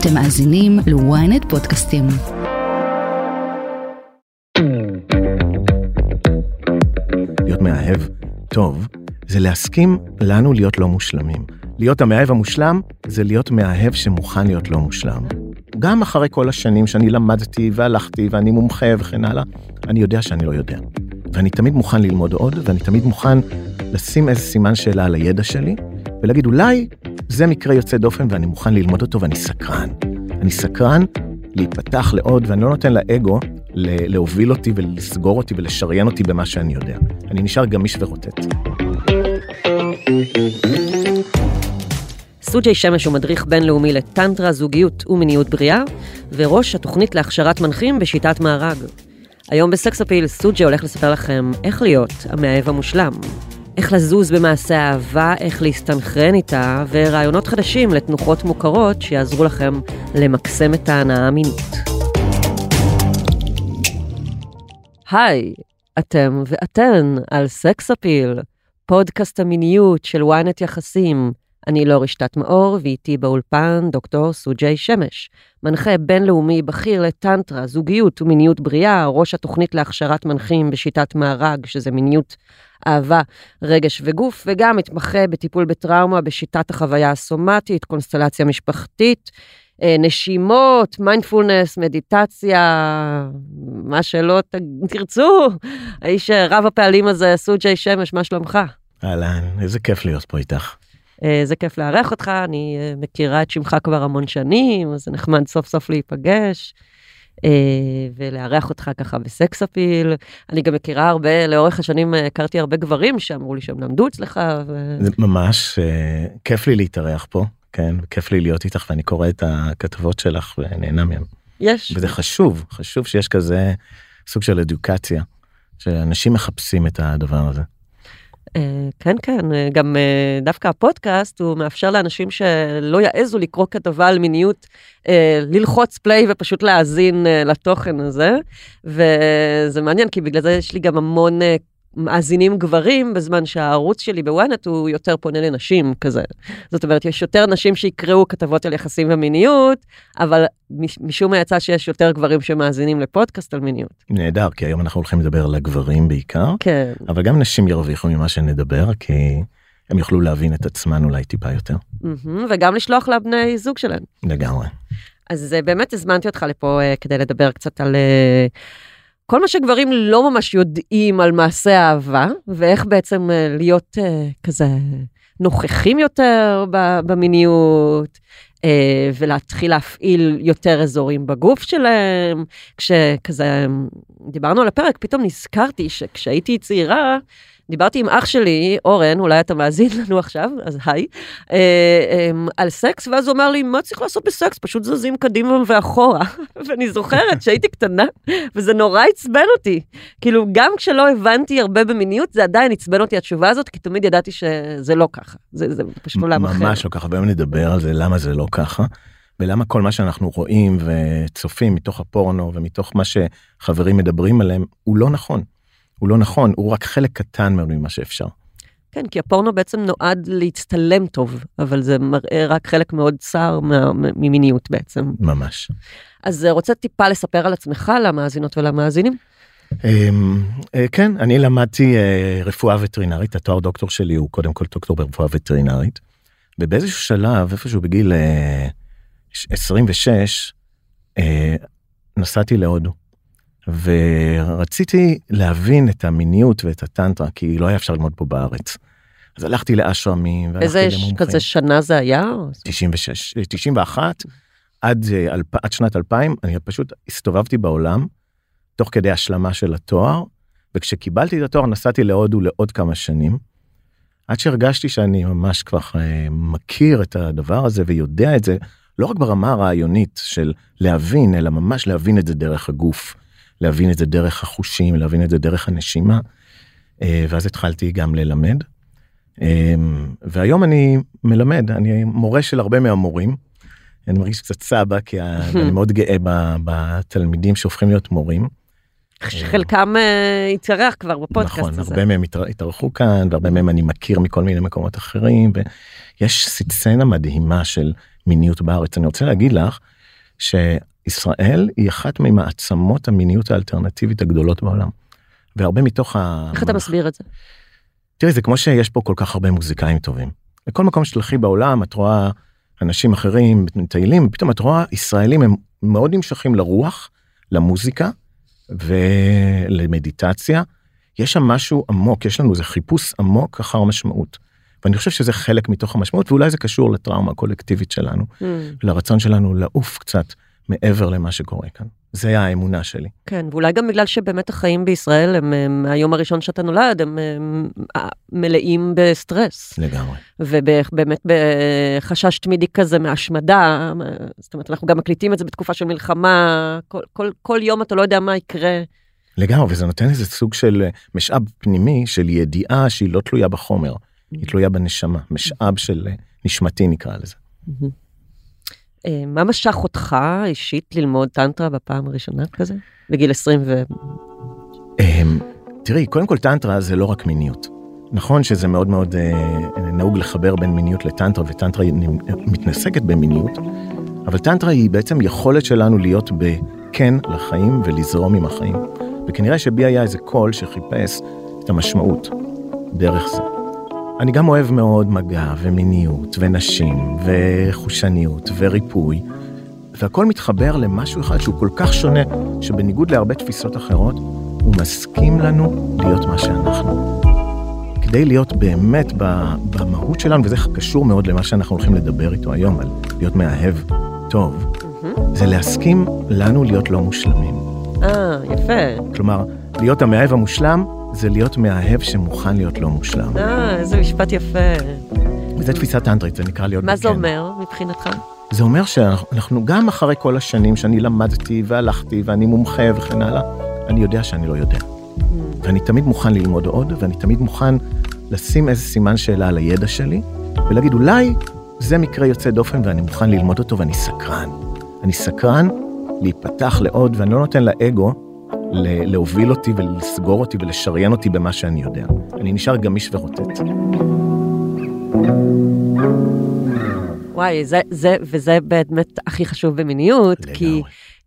אתם מאזינים ל-ynet פודקאסטים. להיות מאהב טוב זה להסכים לנו להיות לא מושלמים. להיות המאהב המושלם זה להיות מאהב שמוכן להיות לא מושלם. גם אחרי כל השנים שאני למדתי והלכתי ואני מומחה וכן הלאה, אני יודע שאני לא יודע. ואני תמיד מוכן ללמוד עוד, ואני תמיד מוכן לשים איזה סימן שאלה על הידע שלי, ולהגיד אולי זה מקרה יוצא דופן ואני מוכן ללמוד אותו ואני סקרן. אני סקרן להיפתח לעוד, ואני לא נותן לאגו להוביל אותי ולסגור אותי ולשריין אותי במה שאני יודע. אני נשאר גמיש ורוטט. סוג'י שמש הוא מדריך בינלאומי לטנטרה, זוגיות ומיניות בריאה, וראש התוכנית להכשרת מנחים בשיטת מארג. היום בסקס אפיל סוג'י הולך לספר לכם איך להיות המאהב המושלם. איך לזוז במעשה האהבה, איך להסתנכרן איתה, ורעיונות חדשים לתנוחות מוכרות שיעזרו לכם למקסם את ההנאה המינית. היי, אתם ואתן על סקס אפיל, פודקאסט המיניות של ynet יחסים. אני לא רשתת מאור, ואיתי באולפן דוקטור סוג'י שמש, מנחה בינלאומי בכיר לטנטרה, זוגיות ומיניות בריאה, ראש התוכנית להכשרת מנחים בשיטת מארג, שזה מיניות, אהבה, רגש וגוף, וגם מתמחה בטיפול בטראומה בשיטת החוויה הסומטית, קונסטלציה משפחתית, אה, נשימות, מיינדפולנס, מדיטציה, מה שלא תרצו. האיש רב הפעלים הזה, סוג'י שמש, מה שלומך? אהלן, איזה כיף להיות פה איתך. אה, זה כיף לארח אותך, אני אה, מכירה את שמך כבר המון שנים, אז זה נחמד סוף סוף להיפגש. אה, ולארח אותך ככה בסקס אפיל. אני גם מכירה הרבה, לאורך השנים הכרתי הרבה גברים שאמרו לי שהם למדו אצלך. ו... זה ממש כיף לי להתארח פה, כן, כיף לי להיות איתך ואני קורא את הכתבות שלך ונהנה מהם. יש. וזה חשוב, חשוב שיש כזה סוג של אדוקציה, שאנשים מחפשים את הדבר הזה. אה, כן, כן, אה, גם אה, דווקא הפודקאסט הוא מאפשר לאנשים שלא יעזו לקרוא כתבה על מיניות, ללחוץ פליי ופשוט להאזין לתוכן הזה. וזה מעניין, כי בגלל זה יש לי גם המון מאזינים גברים, בזמן שהערוץ שלי בוואנט הוא יותר פונה לנשים כזה. זאת אומרת, יש יותר נשים שיקראו כתבות על יחסים ומיניות, אבל משום מה יצא שיש יותר גברים שמאזינים לפודקאסט על מיניות. נהדר, כי היום אנחנו הולכים לדבר לגברים בעיקר, כן. אבל גם נשים ירוויחו ממה שנדבר, כי הם יוכלו להבין את עצמן אולי טיפה יותר. וגם לשלוח לבני זוג שלהם. לגמרי. אז אה, באמת הזמנתי אותך לפה אה, כדי לדבר קצת על... אה, כל מה שגברים לא ממש יודעים על מעשה אהבה, ואיך בעצם אה, להיות uh, כזה נוכחים יותר במיניות, uh, ולהתחיל להפעיל יותר אזורים בגוף שלהם. כשכזה דיברנו על הפרק, פתאום נזכרתי שכשהייתי צעירה, דיברתי עם אח שלי, אורן, אולי אתה מאזין לנו עכשיו, אז היי, אה, אה, על סקס, ואז הוא אמר לי, מה צריך לעשות בסקס? פשוט זזים קדימה ואחורה. ואני זוכרת שהייתי קטנה, וזה נורא עצבן אותי. כאילו, גם כשלא הבנתי הרבה במיניות, זה עדיין עצבן אותי התשובה הזאת, כי תמיד ידעתי שזה לא ככה. זה, זה פשוט עולם אחר. ממש לא ככה, והיום נדבר על זה, למה זה לא ככה. ולמה כל מה שאנחנו רואים וצופים מתוך הפורנו ומתוך מה שחברים מדברים עליהם, הוא לא נכון. הוא לא נכון, הוא רק חלק קטן מאוד ממה שאפשר. כן, כי הפורנו בעצם נועד להצטלם טוב, אבל זה מראה רק חלק מאוד צר ממיניות בעצם. ממש. אז אה, רוצה טיפה לספר על עצמך למאזינות ולמאזינים? אמ, אה, כן, אני למדתי אה, רפואה וטרינרית, התואר דוקטור שלי הוא קודם כל דוקטור ברפואה וטרינרית, ובאיזשהו שלב, איפשהו בגיל 26, נסעתי להודו. ורציתי להבין את המיניות ואת הטנטרה, כי לא היה אפשר ללמוד פה בארץ. אז הלכתי לאשרמים, והלכתי למומחים. איזה כזה שנה זה היה? 96, 91, עד, אה, עד שנת 2000, אני פשוט הסתובבתי בעולם, תוך כדי השלמה של התואר, וכשקיבלתי את התואר נסעתי להודו לעוד כמה שנים, עד שהרגשתי שאני ממש כבר אה, מכיר את הדבר הזה ויודע את זה, לא רק ברמה הרעיונית של להבין, אלא ממש להבין את זה דרך הגוף. להבין את זה דרך החושים, להבין את זה דרך הנשימה. אה, ואז התחלתי גם ללמד. אה, והיום אני מלמד, אני מורה של הרבה מהמורים. אני מרגיש קצת סבא, כי אני מאוד גאה בתלמידים שהופכים להיות מורים. שחלקם אה, התארח כבר בפודקאסט נכון, הזה. הרבה מהם התאר- התארחו כאן, והרבה מהם אני מכיר מכל מיני מקומות אחרים, ויש סצנה מדהימה של מיניות בארץ. אני רוצה להגיד לך שישראל היא אחת ממעצמות המיניות האלטרנטיבית הגדולות בעולם. והרבה מתוך ה... איך אתה מסביר את זה? תראי, זה כמו שיש פה כל כך הרבה מוזיקאים טובים. בכל מקום שתלכי בעולם, את רואה אנשים אחרים מטיילים, ופתאום את רואה ישראלים הם מאוד נמשכים לרוח, למוזיקה ולמדיטציה. יש שם משהו עמוק, יש לנו איזה חיפוש עמוק אחר משמעות. ואני חושב שזה חלק מתוך המשמעות, ואולי זה קשור לטראומה הקולקטיבית שלנו, Mm, לרצון שלנו לעוף קצת מעבר למה שקורה כאן. זה האמונה שלי. כן, ואולי גם בגלל שבאמת החיים בישראל הם, הם מהיום הראשון שאתה נולד, הם, הם אה, מלאים בסטרס. לגמרי. ובאמת בחשש תמידי כזה מהשמדה, זאת אומרת, אנחנו גם מקליטים את זה בתקופה של מלחמה, כל, כל, כל יום אתה לא יודע מה יקרה. לגמרי, וזה נותן איזה סוג של אה, משאב פנימי של ידיעה שהיא לא תלויה בחומר, היא תלויה בנשמה, משאב של אה, נשמתי נקרא לזה. אה, מה משך אותך אישית ללמוד טנטרה בפעם הראשונה כזה? בגיל 20 ו... אמ, תראי, קודם כל טנטרה זה לא רק מיניות. נכון שזה מאוד מאוד אה, נהוג לחבר בין מיניות לטנטרה, וטנטרה מתנסקת במיניות, אבל טנטרה היא בעצם יכולת שלנו להיות בכן לחיים ולזרום עם החיים. וכנראה שבי היה איזה קול שחיפש את המשמעות דרך זה. אני גם אוהב מאוד מגע ומיניות ונשים וחושניות וריפוי, והכל מתחבר למשהו אחד שהוא כל כך שונה, שבניגוד להרבה תפיסות אחרות, הוא מסכים לנו להיות מה שאנחנו. כדי להיות באמת במהות שלנו, וזה קשור מאוד למה שאנחנו הולכים לדבר איתו היום, על להיות מאהב טוב, זה להסכים לנו להיות לא מושלמים. אה, יפה. כלומר, להיות המאהב המושלם זה להיות מאהב שמוכן להיות לא מושלם. אה, איזה משפט יפה. וזו תפיסה טנטרית, זה נקרא להיות מה זה. אומר מבחינתך? זה אומר שאנחנו גם אחרי כל השנים שאני למדתי והלכתי ואני מומחה וכן הלאה, אני יודע שאני לא יודע. ואני תמיד מוכן ללמוד עוד, ואני תמיד מוכן לשים איזה סימן שאלה על הידע שלי, ולהגיד אולי זה מקרה יוצא דופן ואני מוכן ללמוד אותו ואני סקרן. אני סקרן להיפתח לעוד, ואני לא נותן לאגו להוביל אותי ולסגור אותי ולשריין אותי במה שאני יודע. אני נשאר גמיש ורוטט. וואי, זה, זה, וזה באמת הכי חשוב במיניות, כי לגמרי.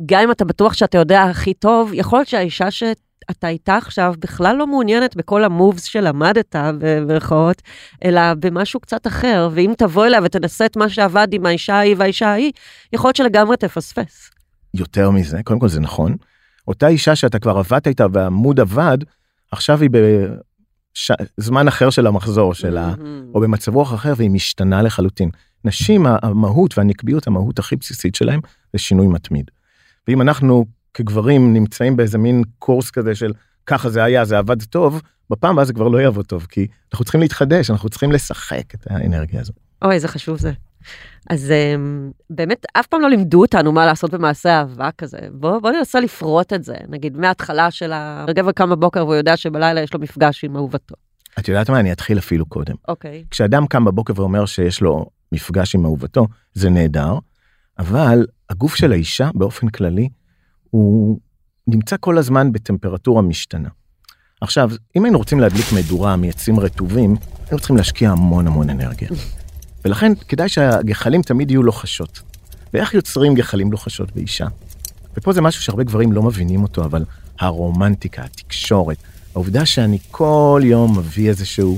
גם אם אתה בטוח שאתה יודע הכי טוב, יכול להיות שהאישה שאתה איתה עכשיו בכלל לא מעוניינת בכל המובס שלמדת, במירכאות, אלא במשהו קצת אחר, ואם תבוא אליה ותנסה את מה שעבד עם האישה ההיא והאישה ההיא, יכול להיות שלגמרי תפספס. יותר מזה, קודם כל זה נכון. אותה אישה שאתה כבר עבדת איתה והעמוד עבד, עכשיו היא בזמן אחר של המחזור שלה, או במצב רוח אחר והיא משתנה לחלוטין. נשים, המהות והנקביות, המהות הכי בסיסית שלהם, זה שינוי מתמיד. ואם אנחנו כגברים נמצאים באיזה מין קורס כזה של ככה זה היה, זה עבד טוב, בפעם הבאה זה כבר לא יעבוד טוב, כי אנחנו צריכים להתחדש, אנחנו צריכים לשחק את האנרגיה הזאת. אוי, איזה חשוב זה. אז אמ, באמת, אף פעם לא לימדו אותנו מה לעשות במעשה אהבה כזה. בוא, בוא ננסה לפרוט את זה. נגיד, מההתחלה של הגבר קם בבוקר והוא יודע שבלילה יש לו מפגש עם אהובתו. את יודעת מה? אני אתחיל אפילו קודם. אוקיי. כשאדם קם בבוקר ואומר שיש לו מפגש עם אהובתו, זה נהדר, אבל הגוף של האישה באופן כללי, הוא נמצא כל הזמן בטמפרטורה משתנה. עכשיו, אם היינו רוצים להדליק מדורה מעצים רטובים, היינו צריכים להשקיע המון המון אנרגיה. ולכן כדאי שהגחלים תמיד יהיו לוחשות. ואיך יוצרים גחלים לוחשות באישה? ופה זה משהו שהרבה גברים לא מבינים אותו, אבל הרומנטיקה, התקשורת, העובדה שאני כל יום מביא איזשהו,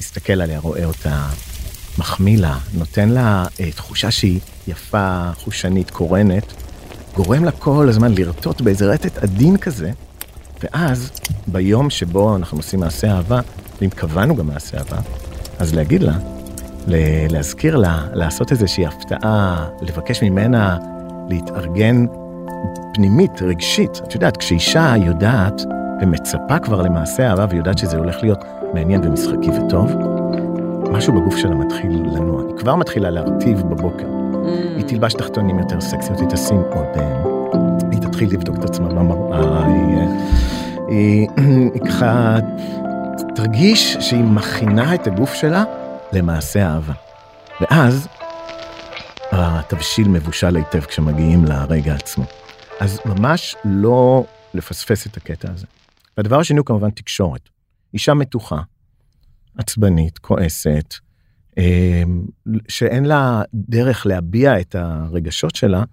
מסתכל עליה, רואה אותה, מחמיא לה, נותן לה אה, תחושה שהיא יפה, חושנית, קורנת, גורם לה כל הזמן לרטוט באיזה רטט עדין כזה, ואז ביום שבו אנחנו עושים מעשה אהבה, ואם קבענו גם מעשה אהבה, אז להגיד לה, להזכיר לה, לעשות איזושהי הפתעה, לבקש ממנה להתארגן פנימית, רגשית. את יודעת, כשאישה יודעת ומצפה כבר למעשה אהבה ויודעת שזה הולך להיות מעניין ומשחקי וטוב, משהו בגוף שלה מתחיל לנוע. היא כבר מתחילה להרטיב בבוקר. היא תלבש תחתונים יותר סקסיות, היא תשים אודם, היא תתחיל לבדוק את עצמה במראה, היא, אה, היא, היא ככה תרגיש שהיא מכינה את הגוף שלה למעשה אהבה. ואז התבשיל מבושל היטב כשמגיעים לרגע עצמו. אז ממש לא לפספס את הקטע הזה. והדבר השני הוא כמובן תקשורת. אישה מתוחה, עצבנית, כועסת, אה, שאין לה דרך להביע את הרגשות שלה,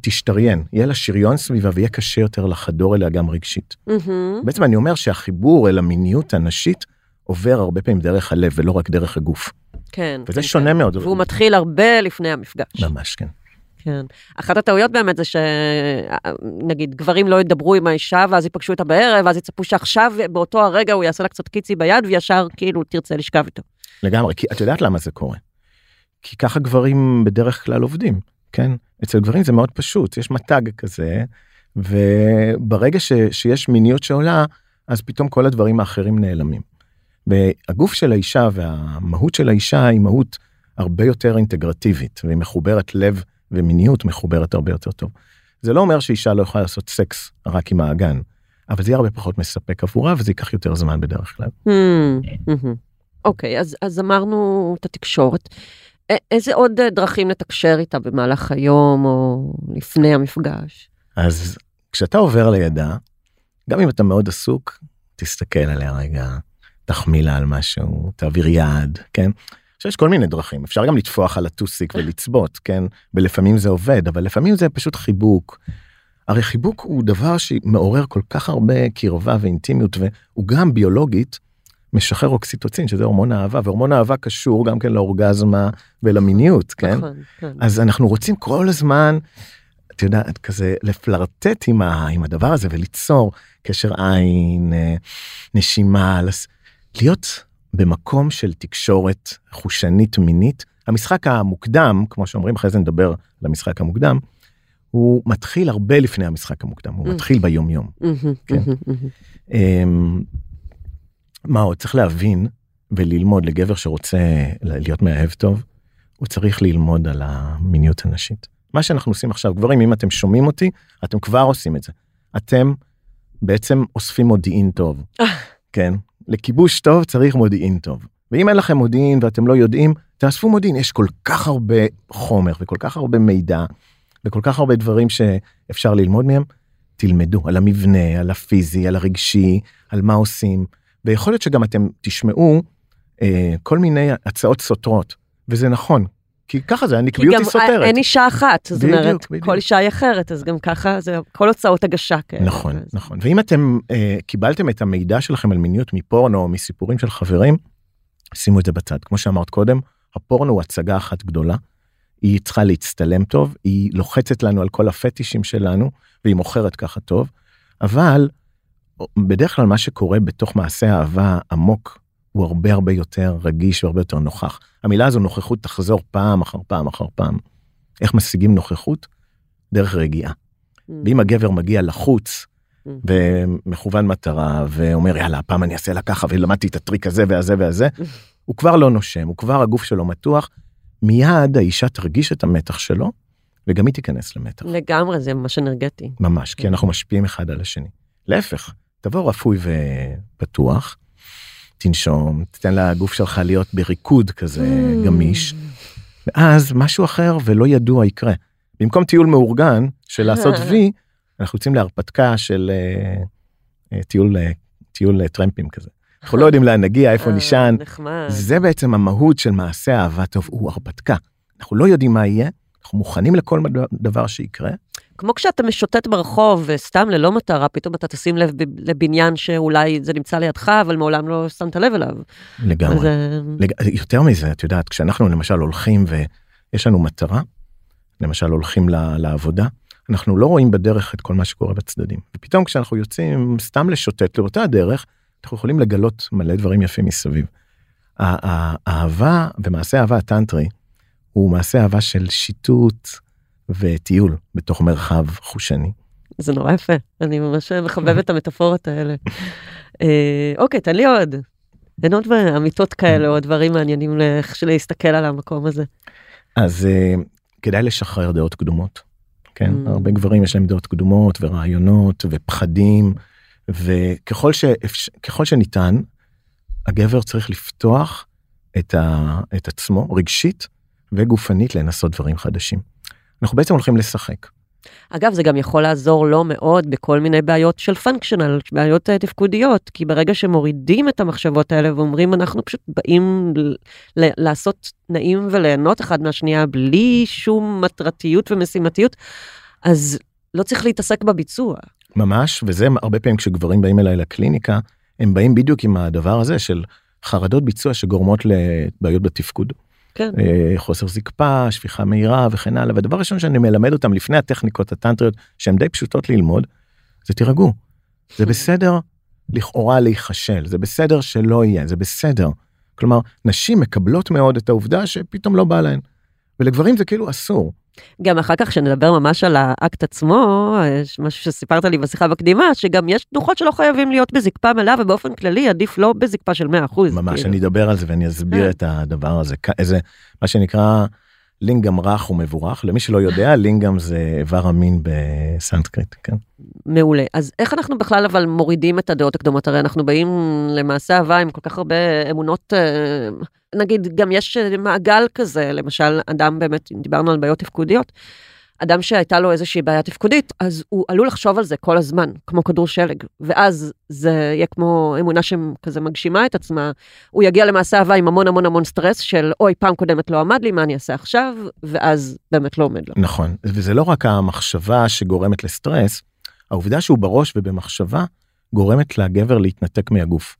תשתריין, יהיה לה שריון סביבה ויהיה קשה יותר לחדור אליה גם רגשית. מהמם. בעצם אני אומר שהחיבור אל המיניות הנשית עובר הרבה פעמים דרך הלב ולא רק דרך הגוף. כן. וזה כן, שונה כן. מאוד. והוא מתחיל הרבה לפני המפגש. ממש כן. כן. אחת הטעויות באמת זה שנגיד גברים לא ידברו עם האישה ואז ייפגשו איתה בערב, ואז יצפו שעכשיו באותו הרגע הוא יעשה לה קצת קיצי ביד וישר כאילו תרצה לשכב איתו. לגמרי, כי את יודעת למה זה קורה. כי ככה גברים בדרך כלל עובדים, כן? אצל גברים זה מאוד פשוט, יש מתג כזה, וברגע ש, שיש מיניות שעולה, אז פתאום כל הדברים האחרים נעלמים. והגוף של האישה והמהות של האישה היא מהות הרבה יותר אינטגרטיבית, והיא מחוברת לב ומיניות מחוברת הרבה יותר טוב. זה לא אומר שאישה לא יכולה לעשות סקס רק עם האגן, אבל זה יהיה הרבה פחות מספק עבורה וזה ייקח יותר זמן בדרך כלל. Hmm, מהמם. אוקיי, אז, אז אמרנו את התקשורת. איזה עוד דרכים לתקשר איתה במהלך היום או לפני המפגש? אז כשאתה עובר לידה, גם אם אתה מאוד עסוק, תסתכל עליה רגע, תחמיא לה על משהו, תעביר יד, כן? עכשיו יש כל מיני דרכים, אפשר גם לטפוח על הטוסיק ולצבות, כן? ולפעמים זה עובד, אבל לפעמים זה פשוט חיבוק. הרי חיבוק הוא דבר שמעורר כל כך הרבה קרבה ואינטימיות, והוא גם ביולוגית משחרר אוקסיטוצין, שזה הורמון האהבה, והורמון האהבה קשור גם כן לאורגזמה ולמיניות, כן? נכון, כן. אז אנחנו רוצים כל הזמן, את יודעת, כזה לפלרטט עם, ה, עם הדבר הזה וליצור קשר עין, אה, נשימה, לס... להיות במקום של תקשורת חושנית מינית. המשחק המוקדם, כמו שאומרים, אחרי זה נדבר על המשחק המוקדם, הוא מתחיל הרבה לפני המשחק המוקדם, הוא Mm. מתחיל ביום יום. מהמם, כן. מהמם, מהמם. אמ, מה עוד צריך להבין וללמוד לגבר שרוצה להיות מאהב טוב, הוא צריך ללמוד על המיניות הנשית. מה שאנחנו עושים עכשיו, גברים, אם אתם שומעים אותי, אתם כבר עושים את זה. אתם בעצם אוספים מודיעין טוב, כן? לכיבוש טוב צריך מודיעין טוב. ואם אין לכם מודיעין ואתם לא יודעים, תאספו מודיעין. יש כל כך הרבה חומר וכל כך הרבה מידע וכל כך הרבה דברים שאפשר ללמוד מהם. תלמדו על המבנה, על הפיזי, על הרגשי, על מה עושים. ויכול להיות שגם אתם תשמעו אה, כל מיני הצעות סותרות, וזה נכון, כי ככה זה, הנקביות היא סותרת. אין אישה אחת, זאת בדיוק, אומרת, בדיוק. כל אישה היא אחרת, אז גם ככה זה כל הוצאות הגשה כאלה. נכון, אז- נכון. ואם אתם אה, קיבלתם את המידע שלכם על מיניות מפורנו או מסיפורים של חברים, שימו את זה בצד. כמו שאמרת קודם, הפורנו הוא הצגה אחת גדולה. היא צריכה להצטלם טוב, היא לוחצת לנו על כל הפטישים שלנו, והיא מוכרת ככה טוב, אבל בדרך כלל מה שקורה בתוך מעשה אהבה עמוק, הוא הרבה הרבה יותר רגיש והרבה יותר נוכח. המילה הזו נוכחות תחזור פעם אחר פעם אחר פעם. איך משיגים נוכחות? דרך רגיעה. Mm. ואם הגבר מגיע לחוץ Mm. ומכוון מטרה ואומר יאללה הפעם אני אעשה לה ככה ולמדתי את הטריק הזה והזה והזה, הוא כבר לא נושם, הוא כבר הגוף שלו מתוח, מיד האישה תרגיש את המתח שלו וגם היא תיכנס למתח. לגמרי, זה ממש אנרגטי. ממש, כי אנחנו משפיעים אחד על השני. להפך, תבוא רפוי ופתוח, תנשום, תתן לגוף שלך להיות בריקוד כזה Mm. גמיש, ואז משהו אחר ולא ידוע יקרה. במקום טיול מאורגן של לעשות וי, אנחנו יוצאים להרפתקה של אה, אה, טיול, אה, טיול אה, טרמפים כזה. אנחנו לא יודעים לאן נגיע, איפה אה, נישן. נחמד. זה בעצם המהות של מעשה אהבה טוב, הוא הרפתקה. אנחנו לא יודעים מה יהיה, אנחנו מוכנים לכל דבר שיקרה. כמו כשאתה משוטט ברחוב, וסתם ללא מטרה, פתאום אתה תשים לב לבניין שאולי זה נמצא לידך, אבל מעולם לא שמת לב אליו. לגמרי. אז, אה, לג... יותר מזה, את יודעת, כשאנחנו למשל הולכים ויש לנו מטרה, למשל הולכים ל... לעבודה, אנחנו לא רואים בדרך את כל מה שקורה בצדדים. ופתאום כשאנחנו יוצאים סתם לשוטט לאותה הדרך, אנחנו יכולים לגלות מלא דברים יפים מסביב. האהבה ומעשה האהבה הטנטרי הוא מעשה אהבה של שיטוט וטיול בתוך מרחב חושני. זה נורא יפה, אני ממש מחבבת את המטאפורות האלה. אה, אוקיי, תן לי עוד. אין עוד אמיתות כאלה, או דברים מעניינים לאיך להסתכל על המקום הזה. אז uh, כדאי לשחרר דעות קדומות. כן, Mm. הרבה גברים יש להם דעות קדומות ורעיונות ופחדים, וככל שאפש... שניתן, הגבר צריך לפתוח את, ה... את עצמו רגשית וגופנית לנסות דברים חדשים. אנחנו בעצם הולכים לשחק. אגב, זה גם יכול לעזור לא מאוד בכל מיני בעיות של פונקשיונל, בעיות uh, תפקודיות, כי ברגע שמורידים את המחשבות האלה ואומרים, אנחנו פשוט באים ל- לעשות תנאים וליהנות אחד מהשנייה בלי שום מטרתיות ומשימתיות, אז לא צריך להתעסק בביצוע. ממש, וזה הרבה פעמים כשגברים באים אליי לקליניקה, הם באים בדיוק עם הדבר הזה של חרדות ביצוע שגורמות לבעיות בתפקוד. כן. אה, חוסר זקפה, שפיכה מהירה וכן הלאה. והדבר הראשון שאני מלמד אותם לפני הטכניקות הטנטריות, שהן די פשוטות ללמוד, זה תירגעו. זה בסדר לכאורה להיכשל, זה בסדר שלא יהיה, זה בסדר. כלומר, נשים מקבלות מאוד את העובדה שפתאום לא בא להן. ולגברים זה כאילו אסור. גם אחר כך, כשנדבר ממש על האקט עצמו, יש משהו שסיפרת לי בשיחה בקדימה, שגם יש תנוחות שלא חייבים להיות בזקפה מלאה, ובאופן כללי עדיף לא בזקפה של 100%. ממש, כאילו. אני אדבר על זה ואני אסביר כן. את הדבר הזה. איזה, מה שנקרא, לינגאם רך ומבורך. למי שלא יודע, לינגאם זה איבר המין בסנסקריט, כן? מעולה. אז איך אנחנו בכלל אבל מורידים את הדעות הקדומות? הרי אנחנו באים למעשה הווה עם כל כך הרבה אמונות, אה, נגיד, גם יש אה, מעגל כזה, למשל, אדם באמת, דיברנו על בעיות תפקודיות, אדם שהייתה לו איזושהי בעיה תפקודית, אז הוא עלול לחשוב על זה כל הזמן, כמו כדור שלג, ואז זה יהיה כמו אמונה שכזה מגשימה את עצמה, הוא יגיע למעשה הווה עם המון המון המון סטרס של אוי, פעם קודמת לא עמד לי, מה אני אעשה עכשיו? ואז באמת לא עומד לו. נכון, וזה לא רק המחשבה שגורמת לסטרס, העובדה שהוא בראש ובמחשבה גורמת לגבר להתנתק מהגוף.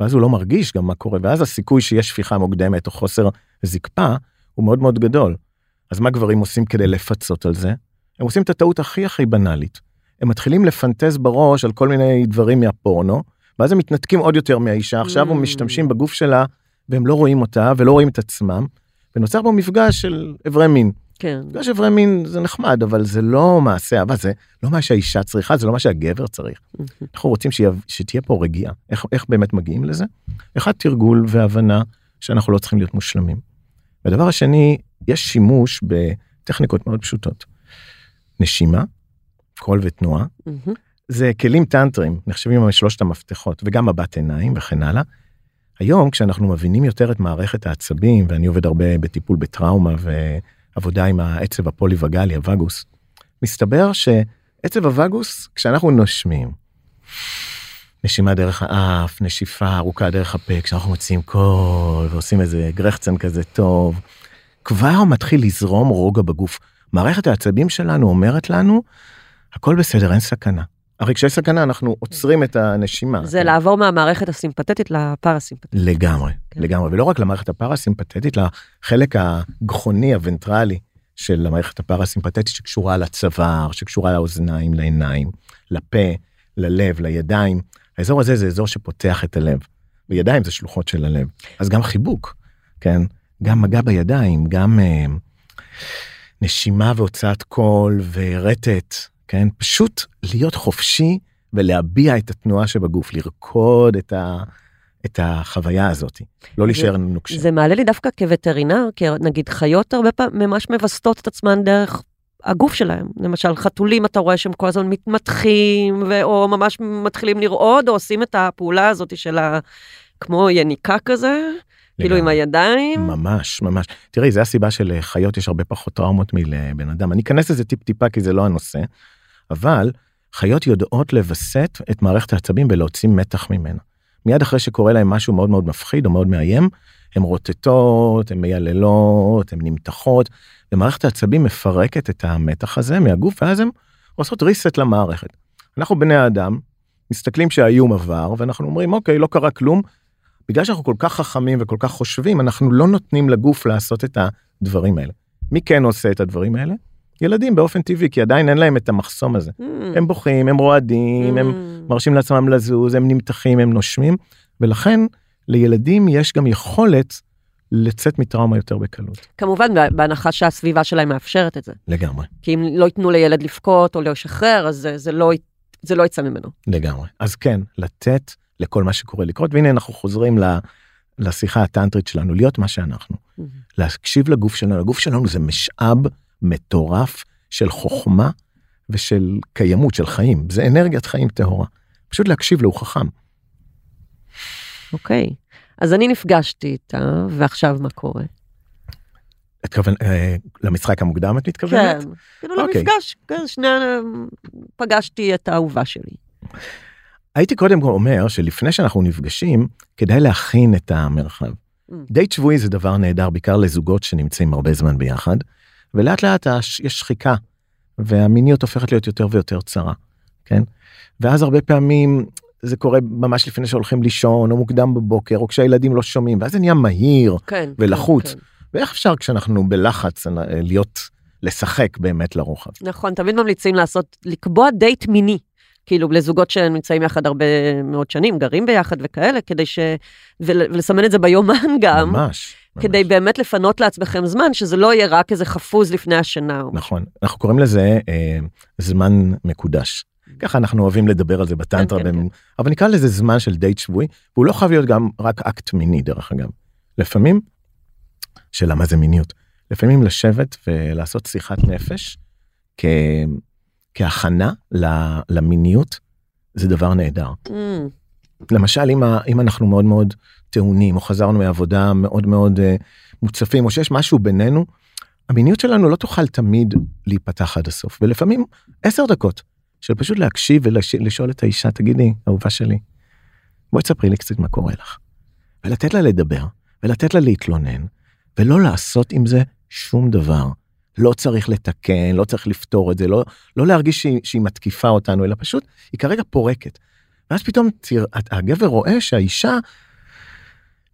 ואז הוא לא מרגיש גם מה קורה, ואז הסיכוי שיש שפיכה מוקדמת או חוסר זקפה הוא מאוד מאוד גדול. אז מה גברים עושים כדי לפצות על זה? הם עושים את הטעות הכי הכי בנאלית. הם מתחילים לפנטז בראש על כל מיני דברים מהפורנו, ואז הם מתנתקים עוד יותר מהאישה, עכשיו Mm. הם משתמשים בגוף שלה, והם לא רואים אותה ולא רואים את עצמם, ונוצר בו מפגש של אברי מין. כן. מפגש אברי מין זה נחמד, אבל זה לא מעשה אהבה, זה לא מה שהאישה צריכה, זה לא מה שהגבר צריך. אנחנו רוצים שיה, שתהיה פה רגיעה. איך, איך באמת מגיעים לזה? אחד, תרגול והבנה שאנחנו לא צריכים להיות מושלמים. והדבר השני, יש שימוש בטכניקות מאוד פשוטות. נשימה, קול ותנועה, מהמם. זה כלים טנטרים, נחשבים על שלושת המפתחות, וגם מבט עיניים וכן הלאה. היום, כשאנחנו מבינים יותר את מערכת העצבים, ואני עובד הרבה בטיפול בטראומה ועבודה עם העצב הפוליווגלי, הווגוס, מסתבר שעצב הווגוס, כשאנחנו נושמים, נשימה דרך האף, נשיפה ארוכה דרך הפה, כשאנחנו מוציאים קול ועושים איזה גרחצן כזה טוב, כבר מתחיל לזרום רוגע בגוף. מערכת העצבים שלנו אומרת לנו, הכל בסדר, אין סכנה. הרי כשיש סכנה אנחנו עוצרים את הנשימה. זה לעבור מהמערכת הסימפתטית לפרסימפתטית. לגמרי, כן. לגמרי, ולא רק למערכת הפרסימפטית, לחלק הגחוני, הוונטרלי של המערכת הפרסימפטית שקשורה לצוואר, שקשורה לאוזניים, לעיניים, לפה, ללב, לידיים. האזור הזה זה אזור שפותח את הלב, וידיים זה שלוחות של הלב. אז גם חיבוק, כן? גם מגע בידיים, גם אה, נשימה והוצאת קול ורטט, כן? פשוט להיות חופשי ולהביע את התנועה שבגוף, לרקוד את, ה, את החוויה הזאת, לא להישאר נוקשה. זה מעלה לי דווקא כווטרינר, כי נגיד חיות הרבה פעמים ממש מווסתות את עצמן דרך הגוף שלהם. למשל, חתולים, אתה רואה שהם כל הזמן מתמתחים, ו- או ממש מתחילים לרעוד, או עושים את הפעולה הזאת של ה... כמו יניקה כזה, כאילו עם. הידיים. ממש, ממש. תראי, זה הסיבה שלחיות יש הרבה פחות טראומות מלבן אדם. אני אכנס לזה טיפ-טיפה כי זה לא הנושא, אבל חיות יודעות לווסת את מערכת העצבים ולהוציא מתח ממנה. מיד אחרי שקורה להם משהו מאוד מאוד מפחיד או מאוד מאיים, הן רוטטות, הן מייללות, הן נמתחות, ומערכת העצבים מפרקת את המתח הזה מהגוף, ואז הן עושות reset למערכת. אנחנו בני האדם, מסתכלים שהאיום עבר, ואנחנו אומרים, אוקיי, לא קרה כלום. בגלל שאנחנו כל כך חכמים וכל כך חושבים, אנחנו לא נותנים לגוף לעשות את הדברים האלה. מי כן עושה את הדברים האלה? ילדים באופן טבעי, כי עדיין אין להם את המחסום הזה. Mm. הם בוכים, הם רועדים, הם Mm. מרשים לעצמם לזוז, הם נמתחים, הם נושמים, ולכן לילדים יש גם יכולת לצאת מטראומה יותר בקלות. כמובן, בהנחה שהסביבה שלהם מאפשרת את זה. לגמרי, כי אם לא ייתנו לילד לבכות או לשחרר, אז זה, זה, לא, זה לא יצא ממנו. לגמרי. אז כן, לתת לכל מה שקורה לקרות, והנה אנחנו חוזרים ל- לשיחה הטנטרית שלנו, להיות מה שאנחנו. להקשיב לגוף שלנו, הגוף שלנו זה משאב מטורף של חוכמה ושל קיימות, של חיים, זה אנרגיית חיים טהורה. פשוט להקשיב לו, הוא חכם. אוקיי. אז אני נפגשתי איתה, ועכשיו מה קורה? את כוון, אה, למשחק המוקדם את מתכוונת? כן, כאילו אוקיי. למפגש, כן, שני, פגשתי את האהובה שלי. הייתי קודם כל אומר שלפני שאנחנו נפגשים, כדאי להכין את המרחב. Mm. דייט שבועי זה דבר נהדר, בעיקר לזוגות שנמצאים הרבה זמן ביחד, ולאט לאט יש שחיקה, והמיניות הופכת להיות יותר ויותר צרה, כן? ואז הרבה פעמים זה קורה ממש לפני שהולכים לישון, או מוקדם בבוקר, או כשהילדים לא שומעים, ואז זה נהיה מהיר, כן. ולחוץ. כן, כן. ואיך אפשר כשאנחנו בלחץ אה, להיות, לשחק באמת לרוחב? נכון, תמיד ממליצים לעשות, לקבוע דייט מיני. כאילו לזוגות שנמצאים יחד הרבה מאוד שנים, גרים ביחד וכאלה, כדי ש... ול... ולסמן את זה ביומן גם, ממש. כדי ממש. באמת לפנות לעצמכם זמן, שזה לא יהיה רק איזה חפוז לפני השינה. נכון, אנחנו קוראים לזה אה, זמן מקודש. ככה אנחנו אוהבים לדבר על זה בטנטרה, כן, כן, במ- אבל נקרא לזה זמן של דייט שבועי, והוא לא חייב להיות גם רק אקט מיני דרך אגב. לפעמים, שאלה מה זה מיניות, לפעמים לשבת ולעשות שיחת נפש כ... כהכנה ל- למיניות, זה דבר נהדר. Mm, למשל אם, ה- אם אנחנו מאוד מאוד טעונים או חזרנו מעבודה מאוד מאוד uh, מוצפים או שיש משהו בינינו, המיניות שלנו לא תוכל תמיד להיפתח עד הסוף ולפעמים עשר דקות של פשוט להקשיב ולשאול את האישה תגידי אהובה שלי בואי תספרי לי קצת מה קורה לך. ולתת לה לדבר ולתת לה להתלונן ולא לעשות עם זה שום דבר. לא צריך לתקן לא צריך לפתור את זה לא לא להרגיש שהיא, שהיא מתקיפה אותנו אלא פשוט היא כרגע פורקת. ואז פתאום תרא, הגבר רואה שהאישה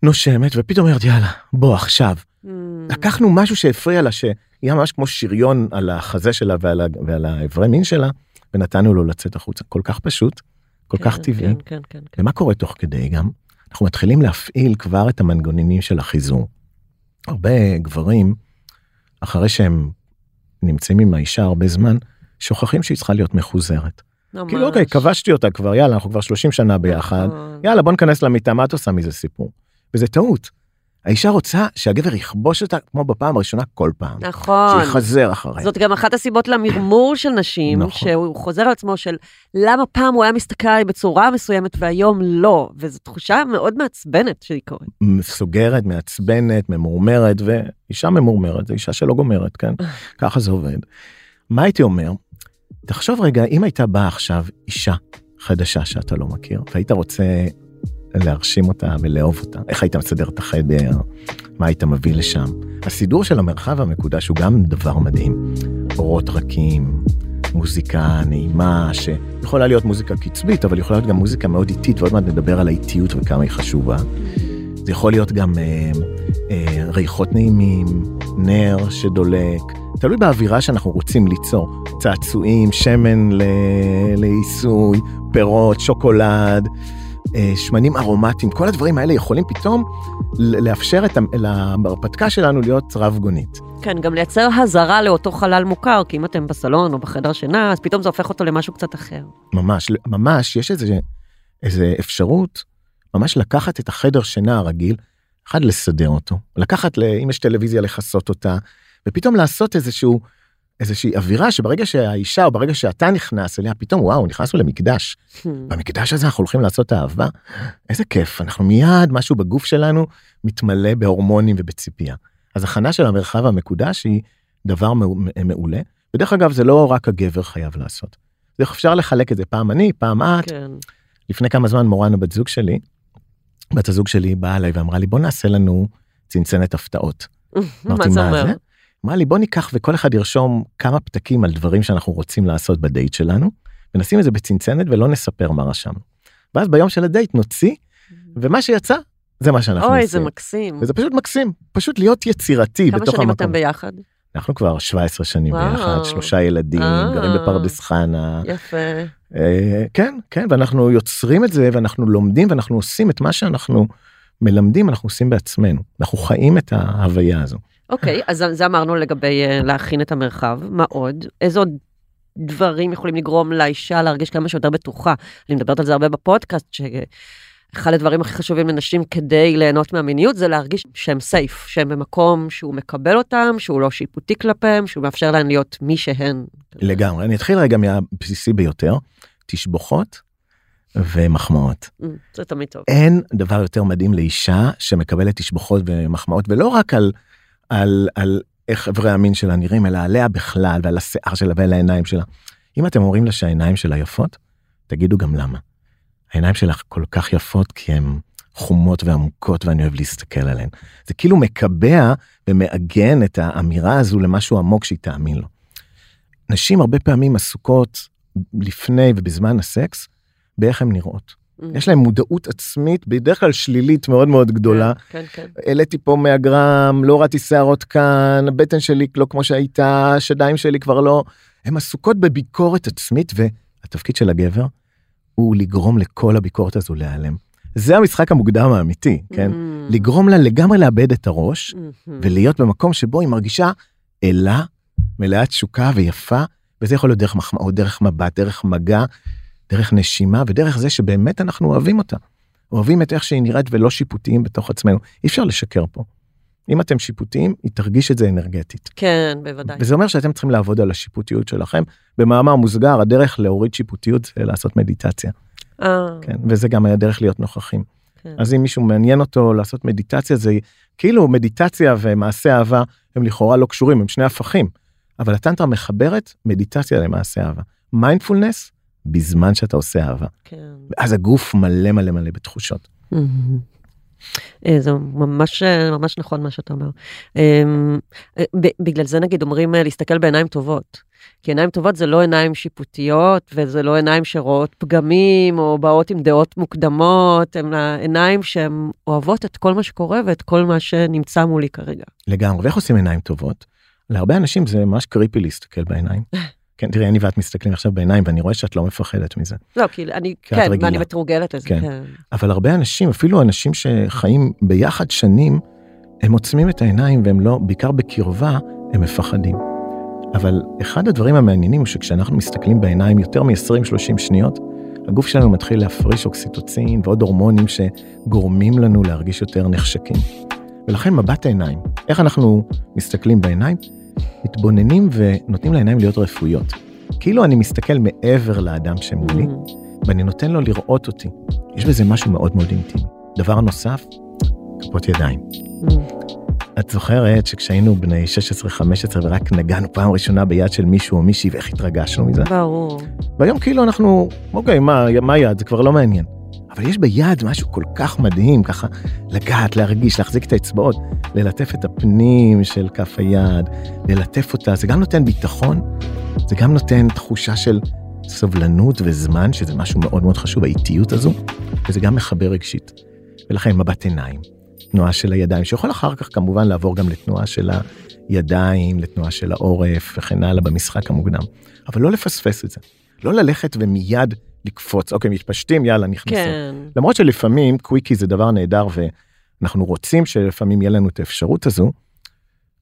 נושמת ופתאום אומרת יאללה בוא עכשיו mm, לקחנו משהו שהפריע לה שהיא ממש כמו שריון על החזה שלה ועל, ועל האיברי מין שלה ונתנו לו לצאת החוצה כל כך פשוט כל כך כן, טבעי כן, כן, כן, כן. ומה קורה תוך כדי גם אנחנו מתחילים להפעיל כבר את המנגנונים של החיזור. הרבה גברים אחרי שהם נמצאים עם האישה הרבה זמן שוכחים שהיא צריכה להיות מחוזרת. ממש. כאילו אוקיי כבשתי אותה כבר יאללה אנחנו כבר 30 שנה ביחד נכון. יאללה בוא ניכנס למיטה מה את עושה מזה סיפור. וזה טעות. האישה רוצה שהגבר יכבוש אותה כמו בפעם הראשונה כל פעם. נכון. שיחזר אחריה. זאת גם אחת הסיבות למרמור של נשים, נכון. שהוא חוזר על עצמו של למה פעם הוא היה מסתכל עליי בצורה מסוימת והיום לא, וזו תחושה מאוד מעצבנת שהיא קורית. סוגרת, מעצבנת, ממורמרת, ואישה ממורמרת, זו אישה שלא גומרת, כן? ככה זה עובד. מה הייתי אומר? תחשוב רגע, אם הייתה באה עכשיו אישה חדשה שאתה לא מכיר, והיית רוצה להרשים אותה ולאהוב אותה, איך היית מסדר את החדר, מה היית מביא לשם. הסידור של המרחב המקודש הוא גם דבר מדהים. אורות רכים, מוזיקה נעימה, שיכולה להיות מוזיקה קצבית, אבל יכולה להיות גם מוזיקה מאוד איטית, ועוד מעט נדבר על האיטיות וכמה היא חשובה. זה יכול להיות גם אה, אה, ריחות נעימים, נר שדולק, תלוי באווירה שאנחנו רוצים ליצור. צעצועים, שמן ל... לעיסוי, פירות, שוקולד, שמנים ארומטיים, כל הדברים האלה יכולים פתאום לאפשר את להרפתקה שלנו להיות רב גונית. כן, גם לייצר הזרה לאותו חלל מוכר, כי אם אתם בסלון או בחדר שינה, אז פתאום זה הופך אותו למשהו קצת אחר. ממש, ממש, יש איזה, איזה אפשרות ממש לקחת את החדר שינה הרגיל, אחד לסדר אותו, לקחת, אם יש טלוויזיה, לכסות אותה, ופתאום לעשות איזשהו, איזושהי אווירה שברגע שהאישה או ברגע שאתה נכנס אליה, פתאום וואו, נכנסנו למקדש. במקדש הזה אנחנו הולכים לעשות אהבה, איזה כיף, אנחנו מיד, משהו בגוף שלנו מתמלא בהורמונים ובציפייה. אז הכנה של המרחב המקודש היא דבר מעו- מעולה. ודרך אגב, זה לא רק הגבר חייב לעשות. זה אפשר לחלק את זה פעם אני, פעם את. כן. לפני כמה זמן מורן הבת זוג שלי, בת הזוג שלי באה אליי ואמרה לי בוא נעשה לנו צנצנת הפתעות. מה אמרתי, זה מה אומר? זה? אמרה לי בוא ניקח וכל אחד ירשום כמה פתקים על דברים שאנחנו רוצים לעשות בדייט שלנו, ונשים את זה בצנצנת ולא נספר מה רשמנו. ואז ביום של הדייט נוציא, ומה שיצא זה מה שאנחנו אוי, עושים. זה מקסים. וזה פשוט מקסים, פשוט להיות יצירתי כמה בתוך שנים המקום. אתם ביחד? אנחנו כבר 17 שנים וואו. ביחד, שלושה ילדים, אה. גרים בפרדס חנה. יפה. אה, כן, כן, ואנחנו יוצרים את זה ואנחנו לומדים ואנחנו עושים את מה שאנחנו מלמדים, אנחנו עושים בעצמנו. אנחנו חיים את ההוויה הזו. אוקיי, אז זה אמרנו לגבי אה, להכין את המרחב. מה עוד? איזה עוד דברים יכולים לגרום לאישה להרגיש כמה שיותר בטוחה? אני מדברת על זה הרבה בפודקאסט, שאחד הדברים הכי חשובים לנשים כדי ליהנות מהמיניות זה להרגיש שהם סייף, שהם במקום שהוא מקבל אותם, שהוא לא שיפוטי כלפיהם, שהוא מאפשר להן להיות מי שהן. לגמרי. אני אתחיל רגע מהבסיסי ביותר, תשבוכות ומחמאות. Mm, זה תמיד טוב. אין דבר יותר מדהים לאישה שמקבלת תשבוכות ומחמאות, ולא רק על, על, על איך אברי המין שלה נראים, אלא עליה בכלל, ועל השיער שלה ועל העיניים שלה. אם אתם אומרים לה שהעיניים שלה יפות, תגידו גם למה. העיניים שלך כל כך יפות כי הן חומות ועמוקות ואני אוהב להסתכל עליהן. זה כאילו מקבע ומעגן את האמירה הזו למשהו עמוק שהיא תאמין לו. נשים הרבה פעמים עסוקות לפני ובזמן הסקס באיך הן נראות. Mm. יש להם מודעות עצמית בדרך כלל שלילית מאוד מאוד גדולה. כן, כן. העליתי פה 100 גרם, לא ראיתי שערות כאן, הבטן שלי לא כמו שהייתה, השדיים שלי כבר לא. הן עסוקות בביקורת עצמית והתפקיד של הגבר הוא לגרום לכל הביקורת הזו להיעלם. זה המשחק המוקדם האמיתי, כן? Mm. לגרום לה לגמרי לאבד את הראש Mhm. ולהיות במקום שבו היא מרגישה אלה, מלאת תשוקה ויפה, וזה יכול להיות דרך מחמאות, דרך מבט, דרך מגע, דרך נשימה, ודרך זה שבאמת אנחנו אוהבים אותה. אוהבים את איך שהיא נראית ולא שיפוטיים בתוך עצמנו. אי אפשר לשקר פה. אם אתם שיפוטיים, היא תרגיש את זה אנרגטית. כן, בוודאי. וזה אומר שאתם צריכים לעבוד על השיפוטיות שלכם. במאמר מוסגר, הדרך להוריד שיפוטיות זה לעשות מדיטציה. אה, כן, וזה גם היה דרך להיות נוכחים. כן. אז אם מישהו מעניין אותו לעשות מדיטציה, זה כאילו מדיטציה ומעשה אהבה הם לכאורה לא קשורים, הם שני הפכים. אבל הטנטרה מחברת מדיטציה למעשה אהבה. מיינדפולנס בזמן שאתה עושה אהבה. כן. ואז הגוף מלא מלא מלא בתחושות. מהמם. אה, זה ממש ממש נכון מה שאתה אומר. אמ, אה, בגלל זה נגיד אומרים אה, להסתכל בעיניים טובות. כי עיניים טובות זה לא עיניים שיפוטיות וזה לא עיניים שרואות פגמים או באות עם דעות מוקדמות, הן עיניים שהן אוהבות את כל מה שקורה ואת כל מה שנמצא מולי כרגע. לגמרי. ואיך עושים עיניים טובות? להרבה אנשים זה ממש קריפי להסתכל בעיניים. כן, תראי, אני ואת מסתכלים עכשיו בעיניים ואני רואה שאת לא מפחדת מזה. לא, כי אני, כי כן, רגילה. ואני מתורגלת לזה, כן. כן. אבל הרבה אנשים, אפילו אנשים שחיים ביחד שנים, הם עוצמים את העיניים והם לא, בעיקר בקרבה, הם מפחדים. אבל אחד הדברים המעניינים הוא שכשאנחנו מסתכלים בעיניים יותר מ-20-30 שניות, הגוף שלנו מתחיל להפריש אוקסיטוצין ועוד הורמונים שגורמים לנו להרגיש יותר נחשקים. ולכן מבט העיניים, איך אנחנו מסתכלים בעיניים? מתבוננים ונותנים לעיניים להיות רפואיות. כאילו אני מסתכל מעבר לאדם שמולי, Mhm. ואני נותן לו לראות אותי. יש בזה משהו מאוד מאוד אינטימי. דבר נוסף, כפות ידיים. Mhm. את זוכרת שכשהיינו בני 16-15 ורק נגענו פעם ראשונה ביד של מישהו או מישהי ואיך התרגשנו מזה? ברור. והיום כאילו אנחנו, אוקיי, מה, מה יד? זה כבר לא מעניין. אבל יש ביד משהו כל כך מדהים, ככה לגעת, להרגיש, להחזיק את האצבעות, ללטף את הפנים של כף היד, ללטף אותה, זה גם נותן ביטחון, זה גם נותן תחושה של סבלנות וזמן, שזה משהו מאוד מאוד חשוב, האיטיות הזו, וזה גם מחבר רגשית. ולכן מבט עיניים, תנועה של הידיים, שיכול אחר כך כמובן לעבור גם לתנועה של הידיים, לתנועה של העורף וכן הלאה במשחק המוקדם. אבל לא לפספס את זה. לא ללכת ומיד לקפוץ, אוקיי, מתפשטים, יאללה, נכנסים. כן. למרות שלפעמים קוויקי זה דבר נהדר ואנחנו רוצים שלפעמים יהיה לנו את האפשרות הזו,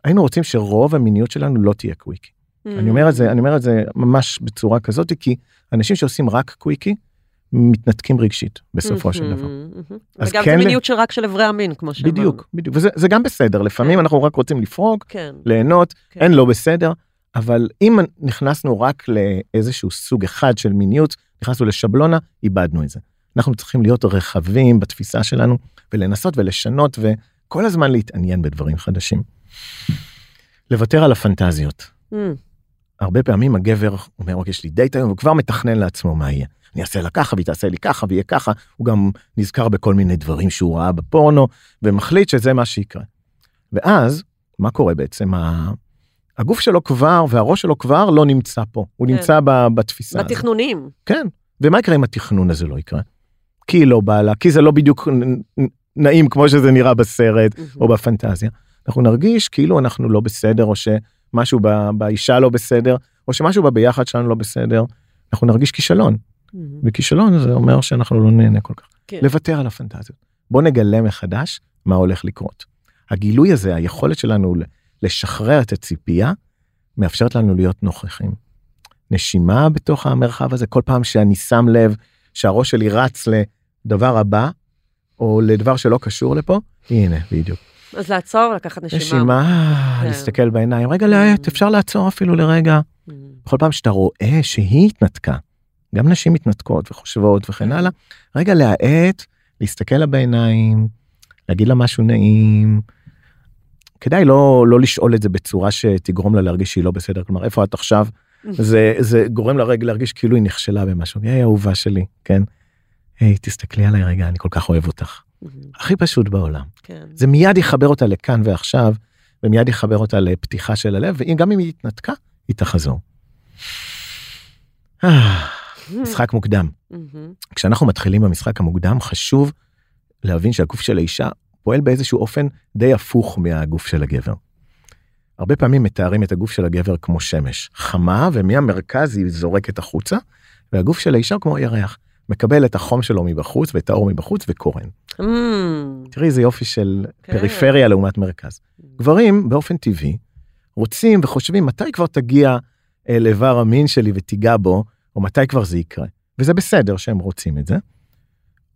היינו רוצים שרוב המיניות שלנו לא תהיה קוויקי. אני אומר את זה, אני אומר את זה ממש בצורה כזאת, כי אנשים שעושים רק קוויקי, מתנתקים רגשית בסופו של דבר. Mhm. אז וגם כן זה מיניות שרק של אברי המין, כמו שאמרנו. בדיוק, בדיוק, וזה זה גם בסדר, לפעמים כן. אנחנו רק רוצים לפרוק, כן. ליהנות, כן. אין לא בסדר, אבל אם נכנסנו רק לאיזשהו סוג אחד של מיניות, נכנסנו לשבלונה, איבדנו את זה. אנחנו צריכים להיות רחבים בתפיסה שלנו, ולנסות ולשנות, וכל הזמן להתעניין בדברים חדשים. לוותר על הפנטזיות. Mm, הרבה פעמים הגבר אומר, אוקיי, יש לי דייט היום, הוא כבר מתכנן לעצמו מה יהיה. אני אעשה לה ככה, והיא תעשה לי ככה, ויהיה ככה. הוא גם נזכר בכל מיני דברים שהוא ראה בפורנו, ומחליט שזה מה שיקרה. ואז, מה קורה בעצם? הגוף שלו כבר, והראש שלו כבר לא נמצא פה, הוא כן. נמצא ב- בתפיסה הזאת. בתכנונים. כן, ומה יקרה אם התכנון הזה לא יקרה? כי היא לא באה לה, כי זה לא בדיוק נעים כמו שזה נראה בסרט או בפנטזיה. אנחנו נרגיש כאילו אנחנו לא בסדר, או שמשהו ב- באישה לא בסדר, או שמשהו בביחד שלנו לא בסדר. אנחנו נרגיש כישלון, Mhm. וכישלון זה אומר שאנחנו לא נהנה כל כך. כן. לוותר על הפנטזיות. בוא נגלה מחדש מה הולך לקרות. הגילוי הזה, היכולת שלנו לשחרר את הציפייה, מאפשרת לנו להיות נוכחים. נשימה בתוך המרחב הזה, כל פעם שאני שם לב שהראש שלי רץ לדבר הבא, או לדבר שלא קשור לפה, הנה, בדיוק. אז לעצור, לקחת נשימה. נשימה, כן. להסתכל בעיניים, רגע לאט, אפשר לעצור אפילו לרגע. Mhm. בכל פעם שאתה רואה שהיא התנתקה, גם נשים מתנתקות וחושבות וכן הלאה, רגע להאט, להסתכל לה בעיניים, להגיד לה משהו נעים, כדאי לא, לא לשאול את זה בצורה שתגרום לה להרגיש שהיא לא בסדר, כלומר, איפה את עכשיו? זה, זה גורם לה רגע להרגיש כאילו היא נכשלה במשהו. היי, אהובה שלי, כן? היי, תסתכלי עליי רגע, אני כל כך אוהב אותך. הכי פשוט בעולם. כן. זה מיד יחבר אותה לכאן ועכשיו, ומיד יחבר אותה לפתיחה של הלב, וגם אם היא התנתקה, היא תחזור. אה, משחק מוקדם. כשאנחנו מתחילים במשחק המוקדם, חשוב להבין שהגוף של האישה פועל באיזשהו אופן די הפוך מהגוף של הגבר. הרבה פעמים מתארים את הגוף של הגבר כמו שמש, חמה ומהמרכז היא זורקת החוצה, והגוף של האישה כמו ירח, מקבל את החום שלו מבחוץ ואת האור מבחוץ וקורן. מהמם. תראי איזה יופי של כן. פריפריה לעומת מרכז. גברים באופן טבעי רוצים וחושבים מתי כבר תגיע אל איבר המין שלי ותיגע בו, או מתי כבר זה יקרה. וזה בסדר שהם רוצים את זה.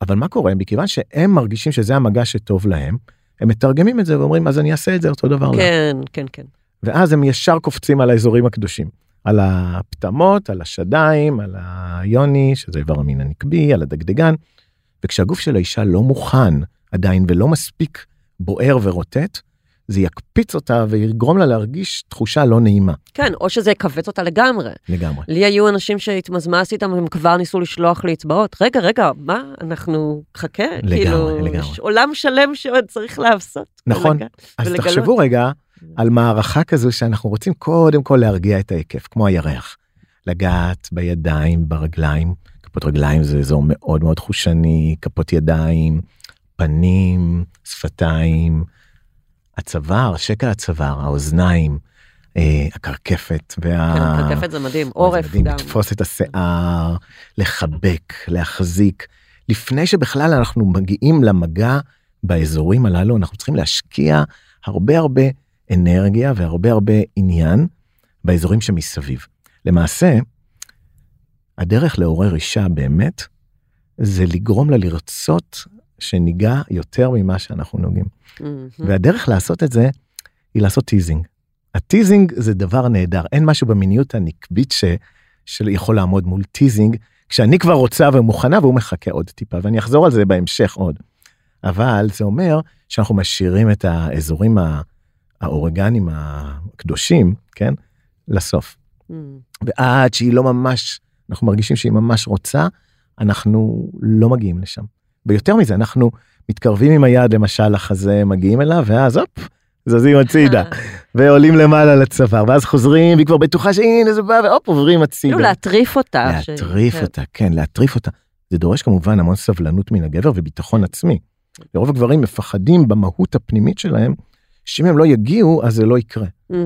אבל מה קורה? מכיוון שהם מרגישים שזה המגע שטוב להם, הם מתרגמים את זה ואומרים אז אני אעשה את זה אותו דבר. לה." כן, כן, כן. ואז הם ישר קופצים על האזורים הקדושים. על הפטמות, על השדיים, על היוני, שזה איבר המין הנקבי, על הדגדגן. וכשהגוף של האישה לא מוכן עדיין ולא מספיק בוער ורוטט, זה יקפיץ אותה ויגרום לה להרגיש תחושה לא נעימה כן, או שזה יכווץ אותה לגמרי. לגמרי. לי היו אנשים שהתמזמזתי איתם, הם כבר ניסו לשלוח לי אצבעות. רגע, רגע, מה? אנחנו... חכה. לגמרי, כאילו, לגמרי. יש עולם שלם שעוד צריך לעשות. נכון. ולגע- אז ולגלות. תחשבו רגע על מערכה כזו שאנחנו רוצים קודם כל להרגיע את ההיקף, כמו הירח. לגעת בידיים, ברגליים. כפות רגליים זה אזור מאוד מאוד חושני, כפות ידיים, פנים, שפתיים, הצוואר, שקע הצוואר, האוזניים, אה, הקרקפת וה... כן, קרקפת זה מדהים, זה עורף מדהים, גם. לתפוס את השיער, לחבק, להחזיק. לפני שבכלל אנחנו מגיעים למגע באזורים הללו, אנחנו צריכים להשקיע הרבה הרבה אנרגיה והרבה הרבה עניין באזורים שמסביב. למעשה, הדרך לעורר אישה באמת, זה לגרום לה לרצות שניגע יותר ממה שאנחנו נוגעים. מהמם. והדרך לעשות את זה היא לעשות teasing. ה teasing זה דבר נהדר, אין משהו במיניות הנקבית ש... שיכול לעמוד מול teasing, כשאני כבר רוצה ומוכנה והוא מחכה עוד טיפה, ואני אחזור על זה בהמשך עוד. אבל זה אומר שאנחנו משאירים את האזורים ה- האורגנים הקדושים, כן, לסוף. מהמם. ועד שהיא לא ממש, אנחנו מרגישים שהיא ממש רוצה, אנחנו לא מגיעים לשם. ויותר מזה, אנחנו מתקרבים עם היד למשל לחזה, מגיעים אליו, ואז הופ, זזים הצידה, ועולים למעלה לצוואר, ואז חוזרים, והיא כבר בטוחה שהנה זה בא, והופ, עוברים הצידה. כאילו להטריף אותה. ש- להטריף כן. אותה, כן, להטריף אותה. זה דורש כמובן המון סבלנות מן הגבר וביטחון עצמי. ורוב הגברים מפחדים במהות הפנימית שלהם, שאם הם לא יגיעו, אז זה לא יקרה. Mm.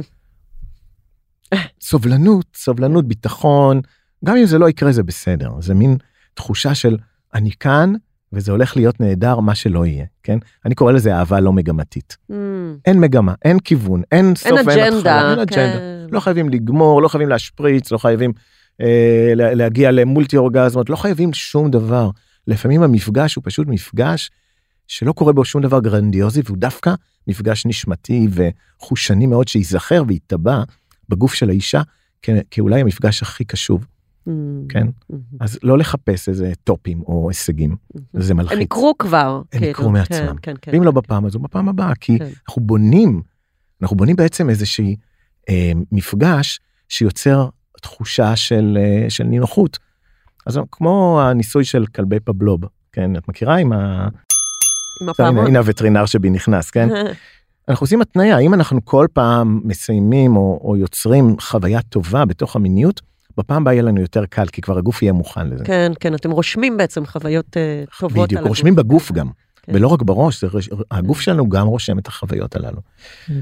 סובלנות, סובלנות, ביטחון, גם אם זה לא יקרה זה בסדר, זה מין תחושה של אני כאן וזה הולך להיות נהדר מה שלא יהיה, כן? אני קורא לזה אהבה לא מגמתית. מהמם. אין מגמה, אין כיוון, אין סוף, אין אין התחלה, אג'נדה. אין אג'נדה. כן. לא חייבים לגמור, לא חייבים להשפריץ, לא חייבים אה, לה- להגיע למולטי אורגזמות, לא חייבים שום דבר. לפעמים המפגש הוא פשוט מפגש שלא קורה בו שום דבר גרנדיוזי, והוא דווקא מפגש נשמתי וחושני מאוד שייזכר ויתבע בגוף של האישה כ- כאולי המפגש הכי קשוב. כן? מהמם. אז לא לחפש איזה טופים או הישגים, מהמם. זה מלחיץ. הם יקרו כבר. הם כאילו, יקרו מעצמם. כן, כן, כן. ואם לא בפעם הזו, בפעם הבאה, כי כן. אנחנו בונים, אנחנו בונים בעצם איזושהי אה, מפגש שיוצר תחושה של, אה, של נינוחות. אז כמו הניסוי של כלבי פבלוב, כן, את מכירה עם ה... עם הפעמון. הנה הווטרינר שבי נכנס, כן? אנחנו עושים התניה, אם אנחנו כל פעם מסיימים או, או יוצרים חוויה טובה בתוך המיניות, בפעם הבאה יהיה לנו יותר קל, כי כבר הגוף יהיה מוכן לזה. כן, כן, אתם רושמים בעצם חוויות אה, טובות בדיוק, על רושמים בגוף גם, כן. ולא רק בראש, זה, הגוף שלנו גם רושם את החוויות הללו. כן.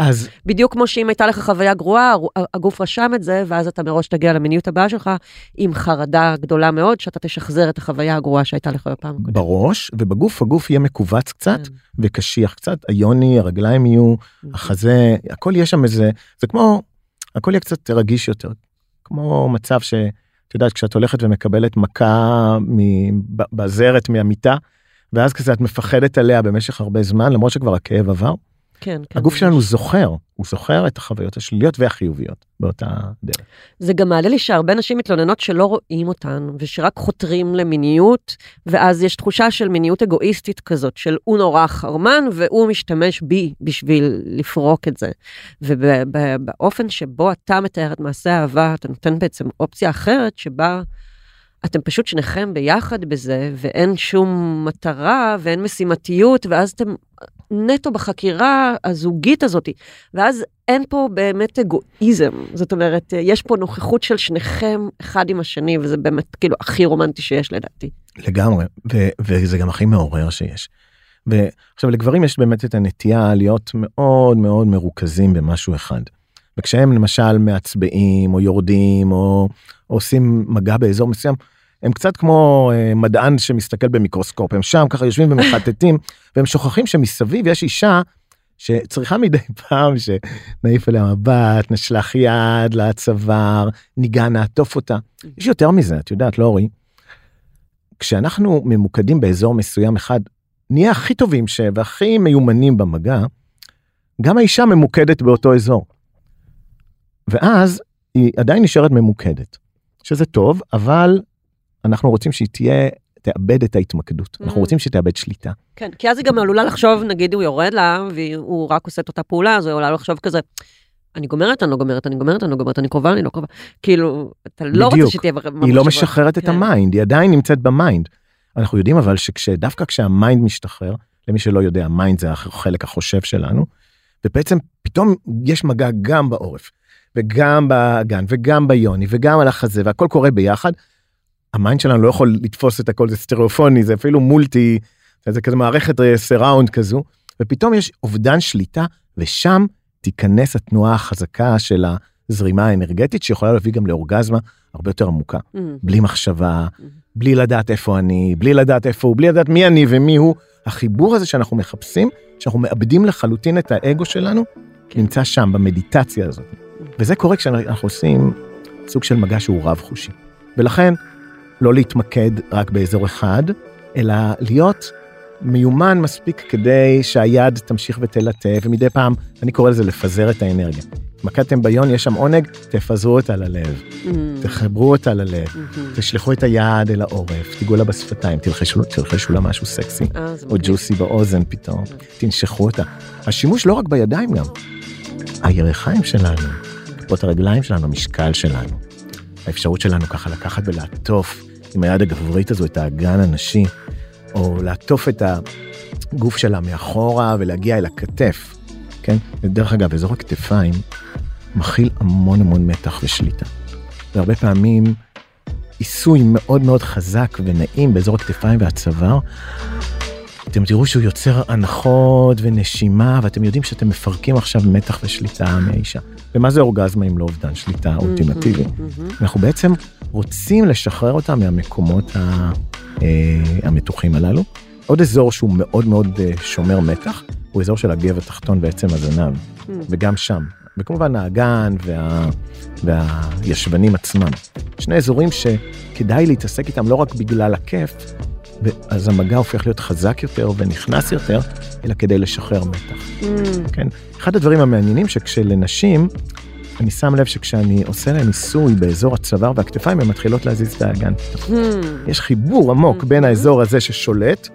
אז בדיוק כמו שאם הייתה לך חוויה גרועה, הגוף רשם את זה, ואז אתה מראש תגיע למיניות הבאה שלך עם חרדה גדולה מאוד, שאתה תשחזר את החוויה הגרועה שהייתה לך בפעם הקודמת. בראש, ובגוף הגוף יהיה מכווץ קצת, כן. וקשיח קצת, היוני, הרגליים יהיו, החזה, הכל יהיה שם איזה, זה כמו, הכל יהיה קצת רגיש יותר. כמו מצב ש... את יודעת, כשאת הולכת ומקבלת מכה בזרת מהמיטה, ואז כזה את מפחדת עליה במשך הרבה זמן, למרות שכבר הכאב עבר. כן, כן. הגוף. שלנו זוכר, הוא זוכר את החוויות השליליות והחיוביות באותה דרך. זה גם מעלה לי שהרבה נשים מתלוננות שלא רואים אותן, ושרק חותרים למיניות, ואז יש תחושה של מיניות אגואיסטית כזאת, של הוא נורא חרמן, והוא משתמש בי בשביל לפרוק את זה. ובאופן שבו אתה מתאר את מעשה האהבה, אתה נותן בעצם אופציה אחרת, שבה אתם פשוט שניכם ביחד בזה, ואין שום מטרה, ואין משימתיות, ואז אתם נטו בחקירה הזוגית הזאת, ואז אין פה באמת אגואיזם, זאת אומרת, יש פה נוכחות של שניכם אחד עם השני, וזה באמת כאילו הכי רומנטי שיש לדעתי. לגמרי, ו- וזה גם הכי מעורר שיש. ועכשיו לגברים יש באמת את הנטייה להיות מאוד מאוד מרוכזים במשהו אחד. וכשהם למשל מעצבעים או יורדים או, או עושים מגע באזור מסוים, הם קצת כמו אה, מדען שמסתכל במיקרוסקופ, הם שם ככה יושבים ומחטטים, והם שוכחים שמסביב יש אישה שצריכה מדי פעם שנעיף אליה מבט, נשלח יד לצוואר, ניגע, נעטוף אותה. יש יותר מזה, את יודעת, לאורי, כשאנחנו ממוקדים באזור מסוים אחד, נהיה הכי טובים ש... והכי מיומנים במגע, גם האישה ממוקדת באותו אזור. ואז היא עדיין נשארת ממוקדת, שזה טוב, אבל אנחנו רוצים שהיא תהיה, תאבד את ההתמקדות. אנחנו Mm. רוצים שתאבד שליטה. כן, כי אז היא גם עלולה לחשוב, נגיד הוא יורד לה, והוא רק עושה את אותה פעולה, אז היא עלולה לחשוב כזה, אני גומרת, אני לא גומרת, אני גומרת, אני לא גומרת, אני קרובה, אני לא קרובה. כאילו, אתה לא רוצה בדיוק. שתהיה במחשבה. היא לא משחררת את כן. ה mind, היא עדיין נמצאת ב mind. אנחנו יודעים אבל שדווקא כשה mind משתחרר, למי שלא יודע, mind זה החלק החושב שלנו, ובעצם פתאום יש מגע גם בעורף, וגם באגן, וגם ביוני, וגם על החזה, והכל קורה ביחד. ה mind שלנו לא יכול לתפוס את הכל, זה סטריאופוני, זה אפילו מולטי, זה כזה מערכת surround כזו, ופתאום יש אובדן שליטה, ושם תיכנס התנועה החזקה של הזרימה האנרגטית, שיכולה להביא גם לאורגזמה הרבה יותר עמוקה. Mm, בלי מחשבה, Mhm. בלי לדעת איפה אני, בלי לדעת איפה הוא, בלי לדעת מי אני ומי הוא. החיבור הזה שאנחנו מחפשים, שאנחנו מאבדים לחלוטין את האגו שלנו, כן. נמצא שם, במדיטציה הזאת. וזה קורה כשאנחנו עושים סוג של מגע שהוא רב-חושי. ולכן, לא להתמקד רק באזור אחד, אלא להיות מיומן מספיק כדי שהיד תמשיך ותלטף, ומדי פעם, אני קורא לזה לפזר את האנרגיה. התמקדתם ביון, יש שם עונג, תפזרו אותה ללב, mm, תחברו אותה ללב. mhm. תשלחו את היד אל העורף, תיגעו לה בשפתיים, תלחשו, תלחשו לה משהו סקסי, זה או. ג'וסי באוזן פתאום, תנשכו אותה. השימוש לא רק בידיים גם, הירכיים שלנו, כפות הרגליים שלנו, המשקל שלנו, האפשרות שלנו ככה לקחת ולעטוף עם היד הגברית הזו את האגן הנשי, או לעטוף את הגוף שלה מאחורה ולהגיע אל הכתף, כן? ודרך אגב, אזור הכתפיים מכיל המון המון מתח ושליטה. והרבה פעמים עיסוי מאוד מאוד חזק ונעים באזור הכתפיים והצוואר. אתם תראו שהוא יוצר הנחות ונשימה, ואתם יודעים שאתם מפרקים עכשיו מתח ושליטה מהאישה. ומה זה אורגזמה אם לא אובדן שליטה אולטימטיבי? אנחנו בעצם רוצים לשחרר אותה מהמקומות ה- אה, המתוחים הללו. עוד אזור שהוא מאוד מאוד אה, שומר מתח, הוא אזור של הגב התחתון ועצם הזנב. וגם שם. וכמובן האגן וה... והישבנים עצמם. שני אזורים שכדאי להתעסק איתם לא רק בגלל הכיף, אז המגע הופך להיות חזק יותר ונכנס יותר, אלא כדי לשחרר מתח. Mm, כן? אחד הדברים המעניינים שכשלנשים, אני שם לב שכשאני עושה להם ניסוי באזור הצוואר והכתפיים, הן מתחילות להזיז את האגן. hmm. יש חיבור עמוק בין Mhm. האזור הזה ששולט,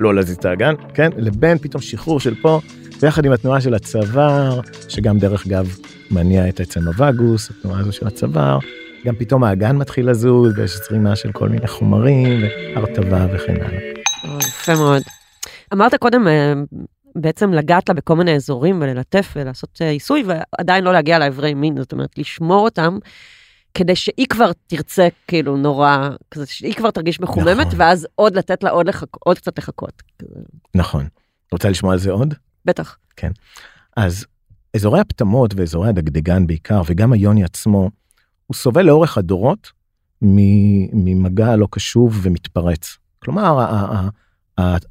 לא להזיז את האגן, כן? לבין פתאום שחרור של פה, ויחד עם התנועה של הצוואר, שגם דרך אגב מניע את עצם הווגוס, התנועה הזו של הצוואר, גם פתאום האגן מתחיל לזוז, ויש זרימה של כל מיני חומרים, והרטבה וכן הלאה. יפה מאוד. אמרת קודם אה, בעצם לגעת לה בכל מיני אזורים וללטף ולעשות אה, עיסוי ועדיין לא להגיע לאיברי מין, זאת אומרת לשמור אותם כדי שהיא כבר תרצה כאילו נורא, כזה שהיא כבר תרגיש מחוממת נכון. ואז עוד לתת לה עוד, לחכ... עוד קצת לחכות. נכון. רוצה לשמוע על זה עוד? בטח. אז אזורי הפטמות ואזורי הדגדגן בעיקר, וגם היוני עצמו, הוא סובל לאורך הדורות ממגע לא קשוב ומתפרץ. כלומר,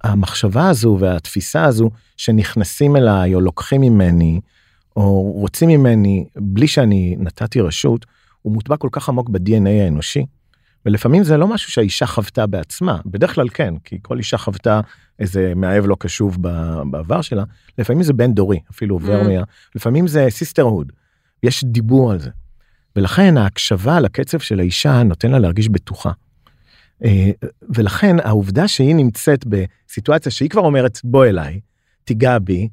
המחשבה הזו והתפיסה הזו שנכנסים אליי או לוקחים ממני, או רוצים ממני בלי שאני נתתי רשות, הוא מוטבע כל כך עמוק ב-DNA האנושי, ולפעמים זה לא משהו שהאישה חוותה בעצמה, בדרך כלל כן, כי כל אישה חוותה איזה מאהב לא קשוב בעבר שלה, לפעמים זה בין דורי, אפילו עובר Mm. מה... לפעמים זה sisterhood, יש דיבור על זה. ולכן ההקשבה לקצב של האישה נותן לה להרגיש בטוחה. אה, ולכן העובדה שהיא נמצאת בסיטואציה שהיא כבר אומרת בוא אליי, תיגע בי,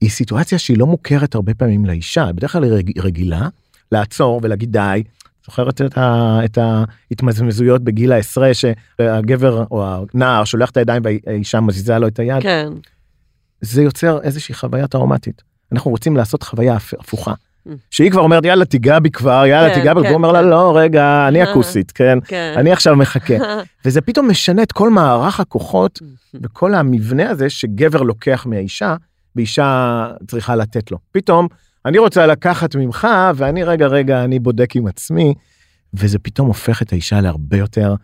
היא סיטואציה שהיא לא מוכרת הרבה פעמים לאישה, בדרך כלל היא רג- רגילה לעצור ולהגיד די. זוכרת את, ה, את ההתמזמזויות בגיל העשרה שהגבר או הנער שולח את הידיים והאישה מזיזה לו את היד, כן. זה יוצר איזושהי חוויה טראומטית. אנחנו רוצים לעשות חוויה הפ- הפוכה. שהיא כבר אומרת יאללה תיגע בי כבר יאללה כן, תיגע בי, כן, והוא אומר לה כן. לא רגע אני אה. הכוסית כן כן. אני עכשיו מחכה וזה פתאום משנה את כל מערך הכוחות וכל המבנה הזה שגבר לוקח מהאישה ואישה צריכה לתת לו. פתאום אני רוצה לקחת ממך ואני רגע רגע אני בודק עם עצמי וזה פתאום הופך את האישה להרבה יותר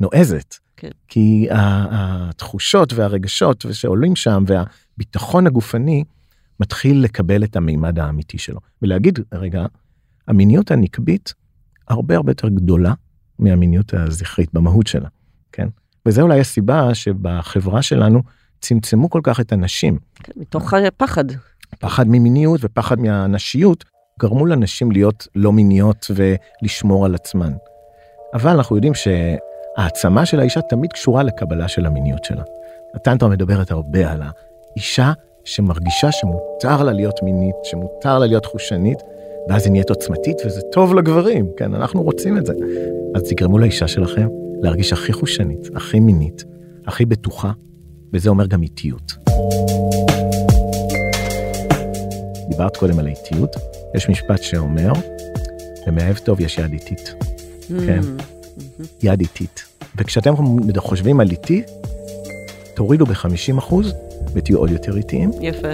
נועזת. כן. כי התחושות והרגשות שעולים שם והביטחון הגופני מתחיל לקבל את המימד האמיתי שלו ולהגיד רגע המיניות הנקבית הרבה הרבה יותר גדולה מהמיניות הזכרית במהות שלה. כן. וזה אולי הסיבה שבחברה שלנו צמצמו כל כך את הנשים. כן, מתוך הפחד. פחד ממיניות ופחד מהנשיות גרמו לנשים להיות לא מיניות ולשמור על עצמן. אבל אנחנו יודעים שהעצמה של האישה תמיד קשורה לקבלה של המיניות שלה. הטנטרה מדברת הרבה על האישה שמרגישה שמותר לה להיות מינית, שמותר לה להיות חושנית, ואז היא נהיית עוצמתית וזה טוב לגברים, כן, אנחנו רוצים את זה. אז תגרמו לאישה שלכם להרגיש הכי חושנית, הכי מינית, הכי בטוחה, וזה אומר גם איטיות. דיברת קודם על איטיות, יש משפט שאומר, למאהב טוב יש יד איטית, כן. Mm, יד איטית. וכשאתם חושבים על איטי, תורידו ב-50% ותהיו עוד יותר איטיים, יפה.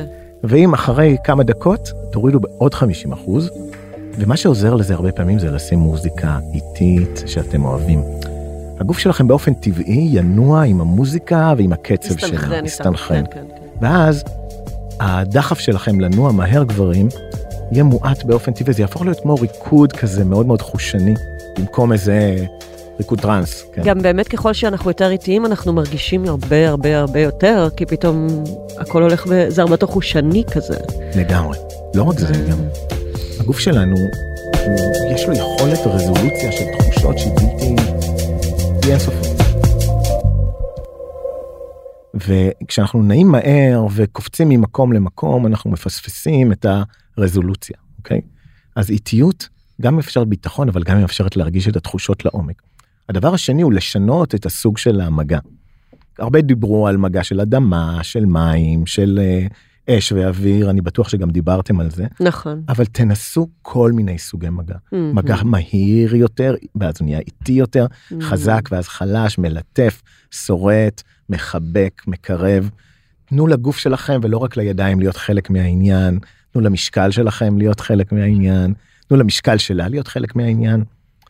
ואם אחרי כמה דקות, תורידו בעוד 50%, ומה שעוזר לזה הרבה פעמים זה לשים מוזיקה איטית שאתם אוהבים. הגוף שלכם באופן טבעי ינוע עם המוזיקה ועם הקצב שלה, מסתנכרן. כן, כן, כן. ואז הדחף שלכם לנוע מהר גברים יהיה מועט באופן טבעי, זה יהפוך להיות כמו ריקוד כזה מאוד מאוד חושני, במקום איזה ריקוד טראנס. כן. גם באמת ככל שאנחנו יותר איטיים, אנחנו מרגישים הרבה הרבה הרבה יותר, כי פתאום הכל הולך, ב... זה הרבה יותר חושני כזה. לגמרי. לא רק זה, גם הגוף שלנו, הוא, יש לו יכולת רזולוציה של תחושות שהיא בלתי, היא אינסופית. וכשאנחנו נעים מהר וקופצים ממקום למקום, אנחנו מפספסים את הרזולוציה, אוקיי? אז איטיות גם מאפשרת ביטחון, אבל גם מאפשרת להרגיש את התחושות לעומק. הדבר השני הוא לשנות את הסוג של המגע. הרבה דיברו על מגע של אדמה, של מים, של אה, אש ואוויר, אני בטוח שגם דיברתם על זה, נכון. אבל תנסו כל מיני סוגי מגע. Mm-hmm. מגע מהיר יותר, ואז הוא נהיה איטי יותר, חזק ואז חלש, מלטף, שורט, מחבק, מקרב. תנו לגוף שלכם ולא רק לידיים להיות חלק מהעניין, תנו למשקל שלכם להיות חלק מהעניין, תנו למשקל שלה להיות חלק מהעניין.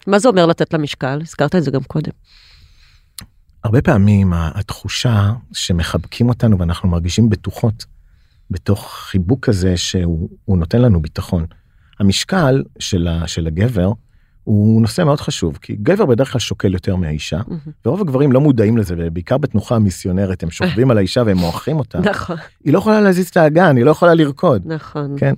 מה זה אומר לתת לה משקל? הזכרת את זה גם קודם. הרבה פעמים התחושה שמחבקים אותנו ואנחנו מרגישים בטוחות בתוך חיבוק כזה שהוא הוא נותן לנו ביטחון. המשקל של, ה, של הגבר הוא נושא מאוד חשוב כי גבר בדרך כלל שוקל יותר מהאישה ורוב הגברים לא מודעים לזה ובעיקר בתנוחה המיסיונרית הם שוכבים על האישה והם מועכים אותה נכון, היא לא יכולה להזיז את האגן היא לא יכולה לרקוד נכון. כן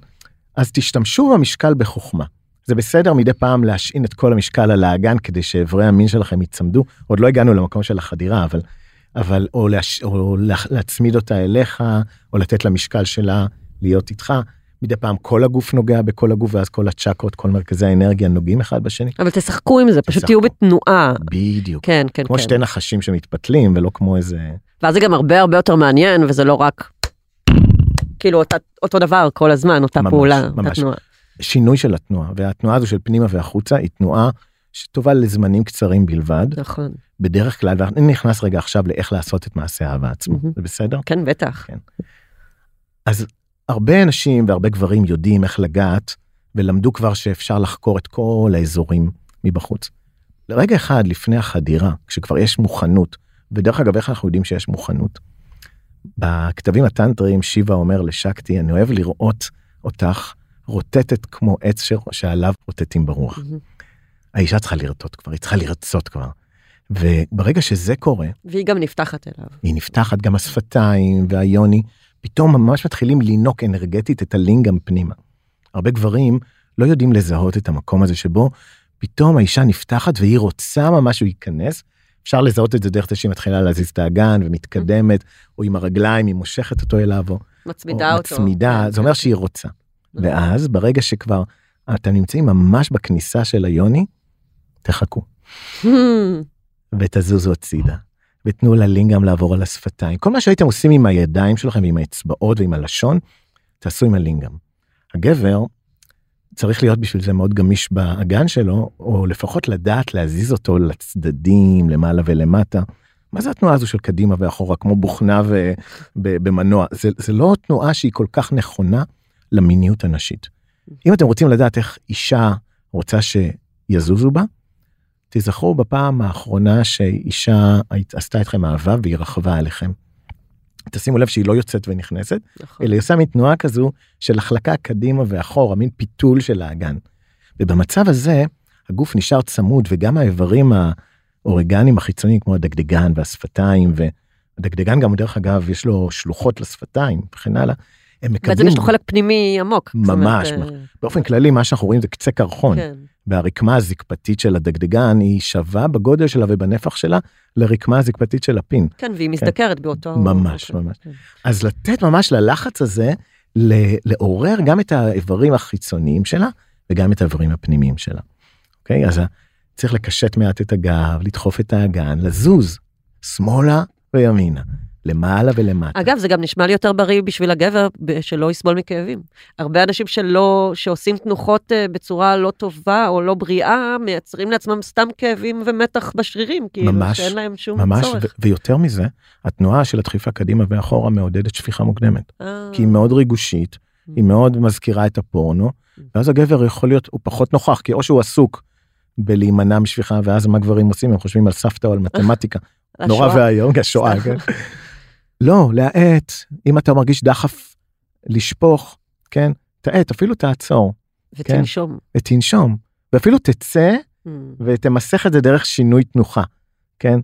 אז תשתמשו במשקל בחוכמה. זה בסדר מדי פעם להשעין את כל המשקל על האגן כדי שאיברי המין שלכם ייצמדו עוד לא הגענו למקום של החדירה אבל אבל או, להש... או לה... להצמיד אותה אליך או לתת למשקל שלה להיות איתך מדי פעם כל הגוף נוגע בכל הגוף ואז כל הצ'קרות כל מרכזי האנרגיה נוגעים אחד בשני אבל תשחקו עם זה, פשוט תשחקו. תהיו בתנועה. בדיוק כן, כן, כמו כן. שתי נחשים שמתפתלים ולא כמו איזה ואז זה גם הרבה הרבה יותר מעניין, וזה לא רק... כאילו אותה, אותו דבר כל הזמן, אותה ממש, פעולה, אותה ממש. תנועה. שינוי של התנועה והתנועה הזו של פנימה והחוצה היא תנועה שטובה לזמנים קצרים בלבד נכון. בדרך כלל ואני נכנס רגע עכשיו לאיך לעשות את מעשה האהבה עצמו מהמם. זה בסדר כן, בטח. אז הרבה אנשים והרבה גברים יודעים איך לגעת ולמדו כבר שאפשר לחקור את כל האזורים מבחוץ. לרגע אחד לפני החדירה כשכבר יש מוכנות ודרך אגב איך אנחנו יודעים שיש מוכנות. בכתבים הטנטריים שיבה אומר לשקטי אני אוהב לראות אותך רוטטת כמו עץ ש- שעליו רוטטים ברוח. מהמם. האישה צריכה לרטוט כבר, היא צריכה לרצות כבר. וברגע שזה קורה, והיא גם נפתחת אליו. היא נפתחת גם השפתיים והיוני, פתאום ממש מתחילים לינוק אנרגטית את הלינגאם פנימה. הרבה גברים לא יודעים לזהות את המקום הזה שבו פתאום האישה נפתחת והיא רוצה ממש שהוא ייכנס. אפשר לזהות את זה דרך זה שהיא מתחילה להזיז את האגן ומתקדמת, או עם הרגליים היא מושכת אותו אליו, או מצמידה או אותו. מצמידה, כן, זה אומר כן. שהיא רוצה. ואז ברגע שכבר אתם נמצאים ממש בכניסה של היוני, תחכו Hmm, ותזוזו הצידה. ותנו ללינגאם לעבור על השפתיים. כל מה שהייתם עושים עם הידיים שלכם ועם האצבעות ועם הלשון, תעשו עם הלינגאם. הגבר צריך להיות בשביל זה מאוד גמיש באגן שלו, או לפחות לדעת להזיז אותו לצדדים, למעלה ולמטה. מה זה התנועה הזו של קדימה ואחורה, כמו בוכנה ו- ב- במנוע? זה, זה לא תנועה שהיא כל כך נכונה למיניות הנשית. אם אתם רוצים לדעת איך אישה רוצה שיזוזו בה, תיזכרו בפעם האחרונה שאישה עשתה אתכם אהבה והיא רכבה עליכם. תשימו לב שהיא לא יוצאת ונכנסת, נכון. אלא היא עושה מין תנועה כזו של החלקה קדימה ואחורה, מין פיתול של האגן. ובמצב הזה, הגוף נשאר צמוד וגם האיברים האורגניים החיצוניים כמו הדגדגן והשפתיים, והדגדגן גם דרך אגב יש לו שלוחות לשפתיים וכן הלאה, הם מקבלים, בעצם יש לו חלק פנימי עמוק. ממש, אומרת, אה, באופן כללי מה שאנחנו רואים זה קצה קרחון, כן. והרקמה הזקפתית של הדגדגן היא שווה בגודל שלה ובנפח שלה לרקמה הזקפתית של הפין. כן, והיא מזדקרת באותו... ממש, אוקיי, ממש. כן. אז לתת ממש ללחץ הזה, ל- לעורר גם את האיברים החיצוניים שלה וגם את האיברים הפנימיים שלה. אוקיי? אז צריך לקשט מעט את הגב, לדחוף את האגן, לזוז שמאלה וימינה, למעלה ולמטה. אגב, זה גם נשמע לי יותר בריא בשביל הגבר שלא יסבול מכאבים. הרבה אנשים שלא, שעושים תנוחות אה, בצורה לא טובה או לא בריאה, מייצרים לעצמם סתם כאבים ומתח בשרירים, כאילו, ממש, שאין להם שום ממש, צורך. ו- ויותר מזה, התנועה של הדחיפה קדימה ואחורה מעודדת שפיכה מוקדמת. אה, כי היא מאוד ריגושית, היא מאוד מזכירה את הפורנו, ואז הגבר יכול להיות, הוא פחות נוכח, כי או שהוא עסוק בלהימנע משפיכה, ואז מה גברים עושים? הם חושבים על סבתא או על מתמטיקה. נורא. ואיום, השואה. כן. לא, להאט, אם אתה מרגיש דחף לשפוך, כן, תאט, אפילו תעצור, ותנשום. ותנשום, ואפילו תצא Mm. ותמסך את זה דרך שינוי תנוחה, כן?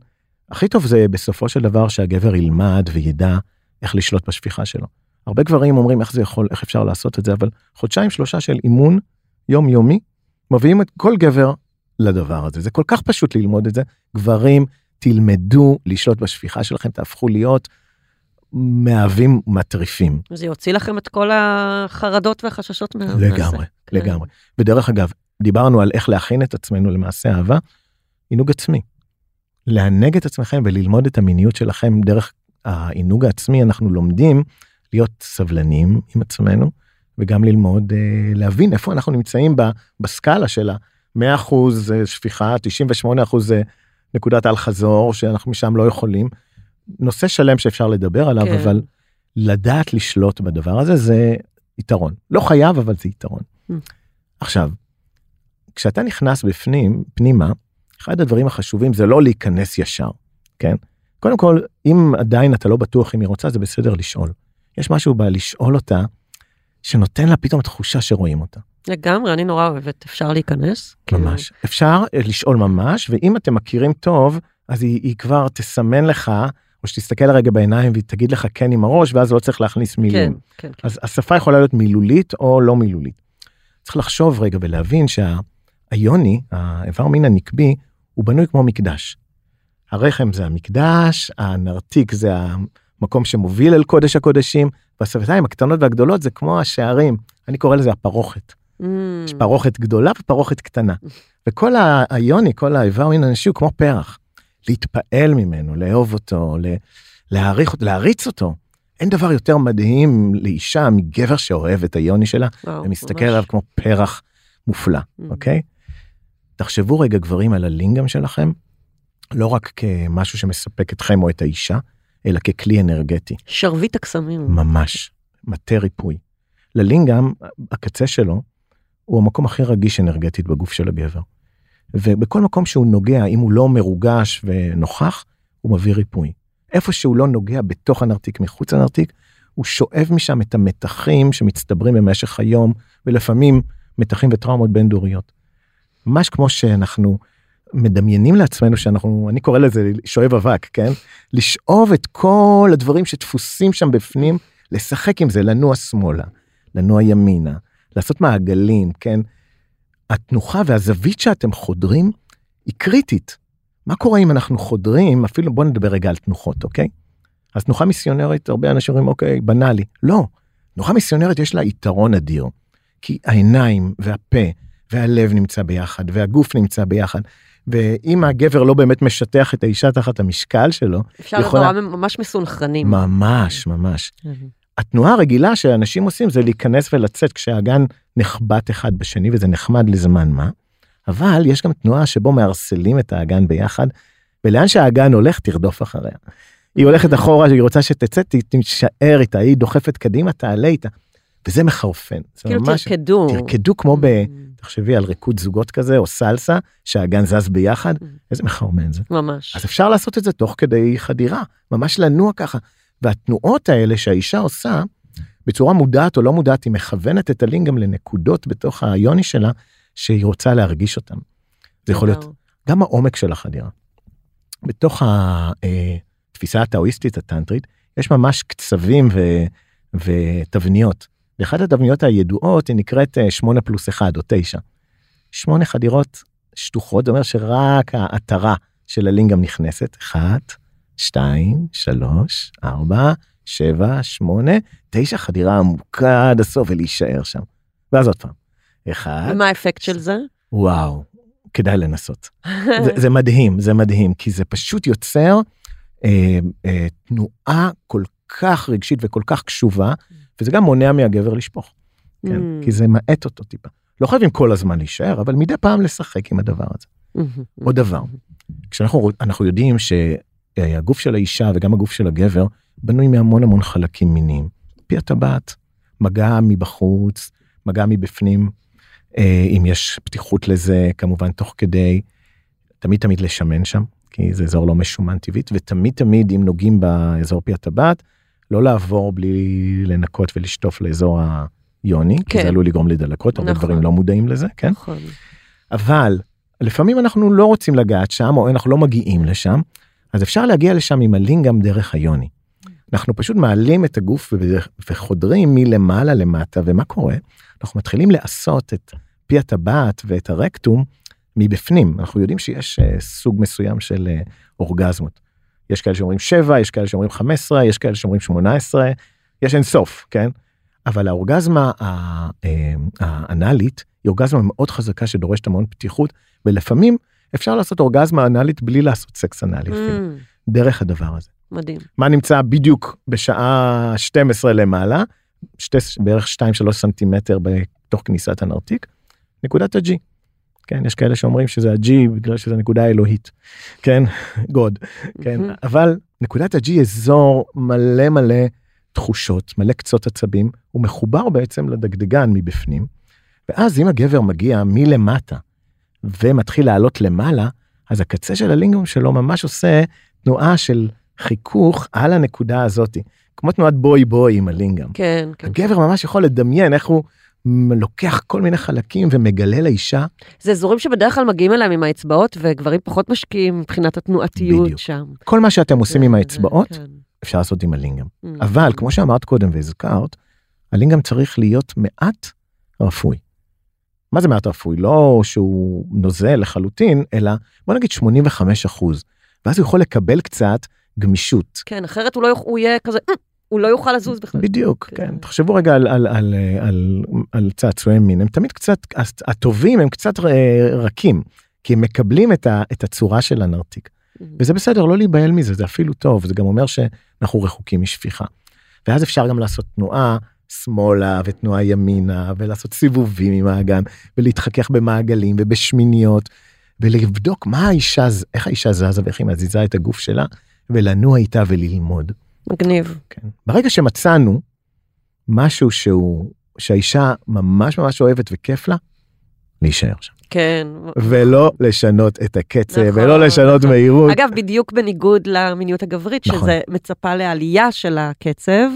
הכי טוב זה בסופו של דבר שהגבר ילמד וידע איך לשלוט בשפיכה שלו. הרבה גברים אומרים איך זה יכול, איך אפשר לעשות את זה, אבל חודשיים שלושה של אימון יומיומי, מביאים את כל גבר לדבר הזה. זה כל כך פשוט ללמוד את זה. גברים, תלמדו לשלוט בשפיכה שלכם, תהפכו להיות מאהבים מטריפים. זה יוציא לכם את כל החרדות והחששות מה... לגמרי. כן. לגמרי. ודרך אגב, דיברנו על איך להכין את עצמנו למעשה אהבה, עינוג עצמי. לענג את עצמכם וללמוד את המיניות שלכם דרך העינוג העצמי, אנחנו לומדים להיות סבלניים עם עצמנו, וגם ללמוד אה, להבין איפה אנחנו נמצאים בסקאלה של ה-100% שפיכה, 98% זה נקודת אל חזור, שאנחנו משם לא יכולים. נושא שלם שאפשר לדבר עליו, כן. אבל לדעת לשלוט בדבר הזה זה יתרון. לא חייב, אבל זה יתרון. Mm. עכשיו, כשאתה נכנס בפנים, פנימה, אחד הדברים החשובים זה לא להיכנס ישר, כן? קודם כל, אם עדיין אתה לא בטוח אם היא רוצה, זה בסדר לשאול. יש משהו בלשאול אותה, שנותן לה פתאום תחושה שרואים אותה. לגמרי, אני נורא אוהבת, אפשר להיכנס? כאילו, ממש. אפשר אה, לשאול ממש, ואם אתם מכירים טוב, אז היא, היא כבר תסמן לך, או שתסתכל רגע בעיניים והיא תגיד לך כן עם הראש, ואז לא צריך להכניס כן, מילים. כן, כן. אז השפה יכולה להיות מילולית או לא מילולית. צריך לחשוב רגע ולהבין שהיוני, האיבר מין הנקבי, הוא בנוי כמו מקדש. הרחם זה המקדש, הנרתיק זה המקום שמוביל אל קודש הקודשים, והשפתיים הקטנות והגדולות זה כמו השערים, אני קורא לזה הפרוכת. Mm, יש פרוכת גדולה ופרוכת קטנה. וכל היוני, כל האיבר מין הנשי הוא כמו פרח. להתפעל ממנו, לאהוב אותו, להעריך להריץ אותו. אין דבר יותר מדהים לאישה מגבר שאוהב את היוני שלה וואו, ומסתכל ממש. עליו כמו פרח מופלא, Mm. אוקיי? תחשבו רגע גברים על הלינגאם שלכם, לא רק כמשהו שמספק אתכם או את האישה, אלא ככלי אנרגטי. שרביט הקסמים. ממש, מטה ריפוי. ללינגאם, הקצה שלו, הוא המקום הכי רגיש אנרגטית בגוף של הגבר. ובכל מקום שהוא נוגע, אם הוא לא מרוגש ונוכח, הוא מביא ריפוי. איפה שהוא לא נוגע בתוך הנרתיק, מחוץ לנרתיק, הוא שואב משם את המתחים שמצטברים במשך היום, ולפעמים מתחים וטראומות בין דוריות. ממש כמו שאנחנו מדמיינים לעצמנו שאנחנו, אני קורא לזה שואב אבק, כן? לשאוב את כל הדברים שדפוסים שם בפנים, לשחק עם זה, לנוע שמאלה, לנוע ימינה, לעשות מעגלים, כן? התנוחה והזווית שאתם חודרים היא קריטית. מה קורה אם אנחנו חודרים, אפילו בוא נדבר רגע על תנוחות, אוקיי? אז תנוחה מיסיונרית, הרבה אנשים אומרים, אוקיי, בנאלי. לא, תנוחה מיסיונרית יש לה יתרון אדיר. כי העיניים והפה והלב נמצא ביחד והגוף נמצא ביחד. ואם הגבר לא באמת משטח את האישה תחת המשקל שלו, אפשר יכולה- נורא ממש מסונכרנים. ממש ממש. התנועה הרגילה שאנשים עושים זה להיכנס ולצאת כשהאגן נחבט אחד בשני וזה נחמד לזמן מה. אבל יש גם תנועה שבו מערסלים את האגן ביחד ולאן שהאגן הולך תרדוף אחריה. היא הולכת אחורה היא רוצה שתצא תישאר איתה היא דוחפת קדימה תעלה איתה. וזה מחרפן. כאילו ממש- תרקדו. תרקדו כמו ב... מהמם. תחשבי על ריקוד זוגות כזה או סלסה שהאגן זז ביחד איזה מחרמן זה. ממש. אז אפשר לעשות את זה תוך כדי חדירה, ממש לנוע ככה. והתנועות האלה שהאישה עושה, בצורה מודעת או לא מודעת, היא מכוונת את הלינגאם לנקודות בתוך היוני שלה, שהיא רוצה להרגיש אותם. זה יכול להיות. גם העומק של החדירה. בתוך התפיסה הטאואיסטית הטנטרית, יש ממש קצבים ו, ותבניות. ואחת התבניות הידועות היא נקראת אה, 8 פלוס 1 או 9. שמונה חדירות שטוחות, זה אומר שרק העטרה של הלינגאם נכנסת, 1, 2, 3, 4, 7, 8, 9 חדירה עמוקה עד הסוף ולהישאר שם. ואז עוד פעם, 1, ומה האפקט של זה? וואו, כדאי לנסות. זה, זה מדהים, זה מדהים, כי זה פשוט יוצר אה, אה, תנועה כל כך רגשית וכל כך קשובה, וזה גם מונע מהגבר לשפוך, כן? Mm. כי זה מאט אותו טיפה. לא חייבים כל הזמן להישאר, אבל מדי פעם לשחק עם הדבר הזה. מהמם. עוד דבר, כשאנחנו אנחנו יודעים שהגוף של האישה וגם הגוף של הגבר בנוי מהמון המון חלקים מיניים. פי הטבעת, מגע מבחוץ, מגע מבפנים, אה, אם יש פתיחות לזה, כמובן תוך כדי, תמיד תמיד לשמן שם, כי זה אזור לא משומן טבעית, ותמיד תמיד אם נוגעים באזור פי הטבעת, לא לעבור בלי לנקות ולשטוף לאזור היוני, כי כן. זה עלול לגרום לדלקות, הרבה נכון. דברים לא מודעים לזה, כן? נכון. אבל לפעמים אנחנו לא רוצים לגעת שם או אנחנו לא מגיעים לשם אז אפשר להגיע לשם עם הלינגאם דרך היוני. אנחנו פשוט מעלים את הגוף וחודרים מלמעלה למטה ומה קורה? אנחנו מתחילים לעשות את פי הטבעת ואת הרקטום מבפנים אנחנו יודעים שיש אה, סוג מסוים של אה, אורגזמות. יש כאלה שאומרים 7 יש כאלה שאומרים 15 יש כאלה שאומרים 18 יש אין סוף כן אבל האורגזמה אה, האנאלית היא אורגזמה מאוד חזקה שדורשת המון פתיחות ולפעמים אפשר לעשות אורגזמה אנאלית בלי לעשות סקס אנאלי אפילו, מהמם. דרך הדבר הזה. מדהים. מה נמצא בדיוק בשעה 12 למעלה שתי, בערך 2-3 סנטימטר בתוך כניסת הנרתיק נקודת ה-G. כן יש כאלה שאומרים שזה ה-G בגלל שזה נקודה אלוהית כן גוד כן. אבל נקודת ה-G אזור מלא מלא תחושות מלא קצות עצבים הוא מחובר בעצם לדגדגן מבפנים. ואז אם הגבר מגיע מלמטה ומתחיל לעלות למעלה אז הקצה של הלינגום שלו ממש עושה תנועה של חיכוך על הנקודה הזאתי כמו תנועת בוי בוי עם הלינגם. כן, כן. הגבר ממש יכול לדמיין איך הוא לוקח כל מיני חלקים ומגלה לאישה זה אזורים שבדרך כלל מגיעים אליהם עם האצבעות, וגברים פחות משקיעים מבחינת התנועתיות בדיוק. שם. כל מה שאתם עושים עם זה- האצבעות כן. אפשר לעשות עם הלינגם. Mm. אבל כמו שאמרת קודם והזכרת, הלינגם צריך להיות מעט רפוי. מה זה מעט רפוי? לא שהוא נוזל לחלוטין, אלא בוא נגיד 85 אחוז. ואז הוא יכול לקבל קצת גמישות. כן, אחרת הוא לא יוכל, הוא יהיה כזה, "אה", הוא לא יוכל לזוז בכלל. בדיוק, כן. כן. תחשבו רגע על, על, על, על, על צעצועי מין, הם תמיד קצת, הטובים הם קצת אה, רכים, כי הם מקבלים את, ה, את הצורה של הנרתיק. וזה בסדר, לא להיבהל מזה, זה אפילו טוב, זה גם אומר שאנחנו רחוקים משפיכה. ואז אפשר גם לעשות תנועה שמאלה ותנועה ימינה, ולעשות סיבובים עם האגן, ולהתחכך במעגלים ובשמיניות, ולבדוק מה האישה, איך האישה זזה ואיך היא מזיזה את הגוף שלה, ולנוע איתה וללמוד. מגניב. כן. ברגע שמצאנו משהו שהוא, שהאישה ממש ממש אוהבת וכיף לה, להישאר שם. כן. ולא לשנות את הקצב, נכון, ולא לשנות נכון. מהירות. אגב, בדיוק בניגוד למיניות הגברית, נכון. שזה מצפה לעלייה של הקצב,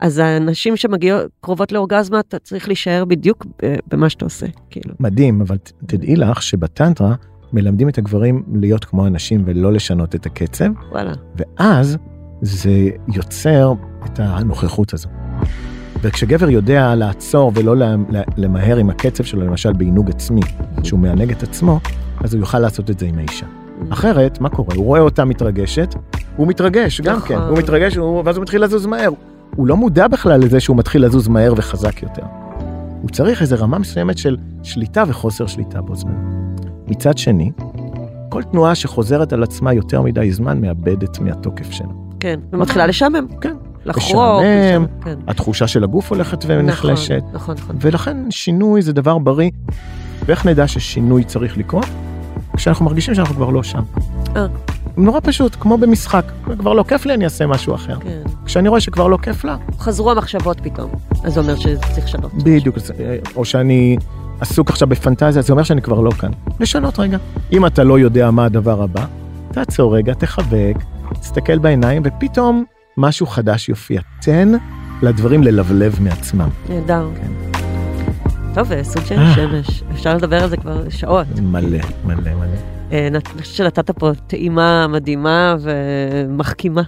אז הנשים שמגיעות קרובות לאורגזמה, אתה צריך להישאר בדיוק ב- במה שאתה עושה, כאילו. מדהים, אבל תדעי לך שבטנטרה מלמדים את הגברים להיות כמו הנשים ולא לשנות את הקצב, וואלה. ואז זה יוצר את הנוכחות הזו. וכשגבר יודע לעצור ולא למהר עם הקצב שלו, למשל בעינוג עצמי, שהוא מענג את עצמו, אז הוא יוכל לעשות את זה עם האישה. אחרת, מה קורה? הוא רואה אותה מתרגשת, הוא מתרגש גם נכון. כן, הוא מתרגש, הוא- ואז הוא מתחיל לזוז מהר. הוא לא מודע בכלל לזה שהוא מתחיל לזוז מהר וחזק יותר. הוא צריך איזו רמה מסוימת של שליטה וחוסר שליטה בו זמן. מצד שני, כל תנועה שחוזרת על עצמה יותר מדי זמן מאבדת מהתוקף שלה. כן, ומתחילה לשעמם. כן. לחרוק. לשעמם, כן. התחושה של הגוף הולכת ונחלשת, נכון, נכון. ולכן שינוי זה דבר בריא. ואיך נדע ששינוי צריך לקרות? כשאנחנו מרגישים שאנחנו כבר לא שם. אה. נורא פשוט, כמו במשחק, כבר לא כיף לי, אני אעשה משהו אחר. כן. כשאני רואה שכבר לא כיף לה, חזרו המחשבות פתאום, אז זה אומר שצריך לשנות. בדיוק, או שאני עסוק עכשיו בפנטזיה, זה אומר שאני כבר לא כאן. לשנות רגע. אם אתה לא יודע מה הדבר הבא, תעצור רגע, תחבק, תסתכל בעיניים, ופתאום משהו חדש יופיע. תן לדברים ללבלב מעצמם. נהדר. כן. טוב, סוג של אה. שמש. אפשר לדבר על זה כבר שעות. מלא, מלא, מלא. אה, אני חושבת שנתת פה טעימה מדהימה ומחכימה,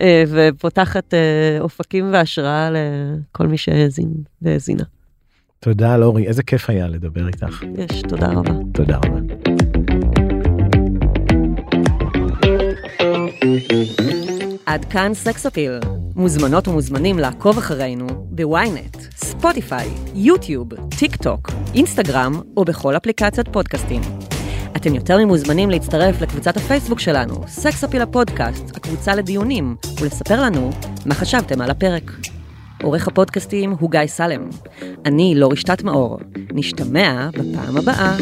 אה, ופותחת אופקים והשראה לכל מי שהאזין והאזינה. תודה, לורי, איזה כיף היה לדבר איתך. יש, תודה רבה. תודה רבה. עד כאן סקס אפיל. מוזמנות ומוזמנים לעקוב אחרינו בוויינט, ספוטיפיי, יוטיוב, טיק טוק, אינסטגרם או בכל אפליקציות פודקאסטים. אתם יותר ממוזמנים להצטרף לקבוצת הפייסבוק שלנו, סקס אפיל הפודקאסט, הקבוצה לדיונים, ולספר לנו מה חשבתם על הפרק. עורך הפודקאסטים הוא גיא סלם. אני לורי שטט מאור. נשתמע בפעם הבאה.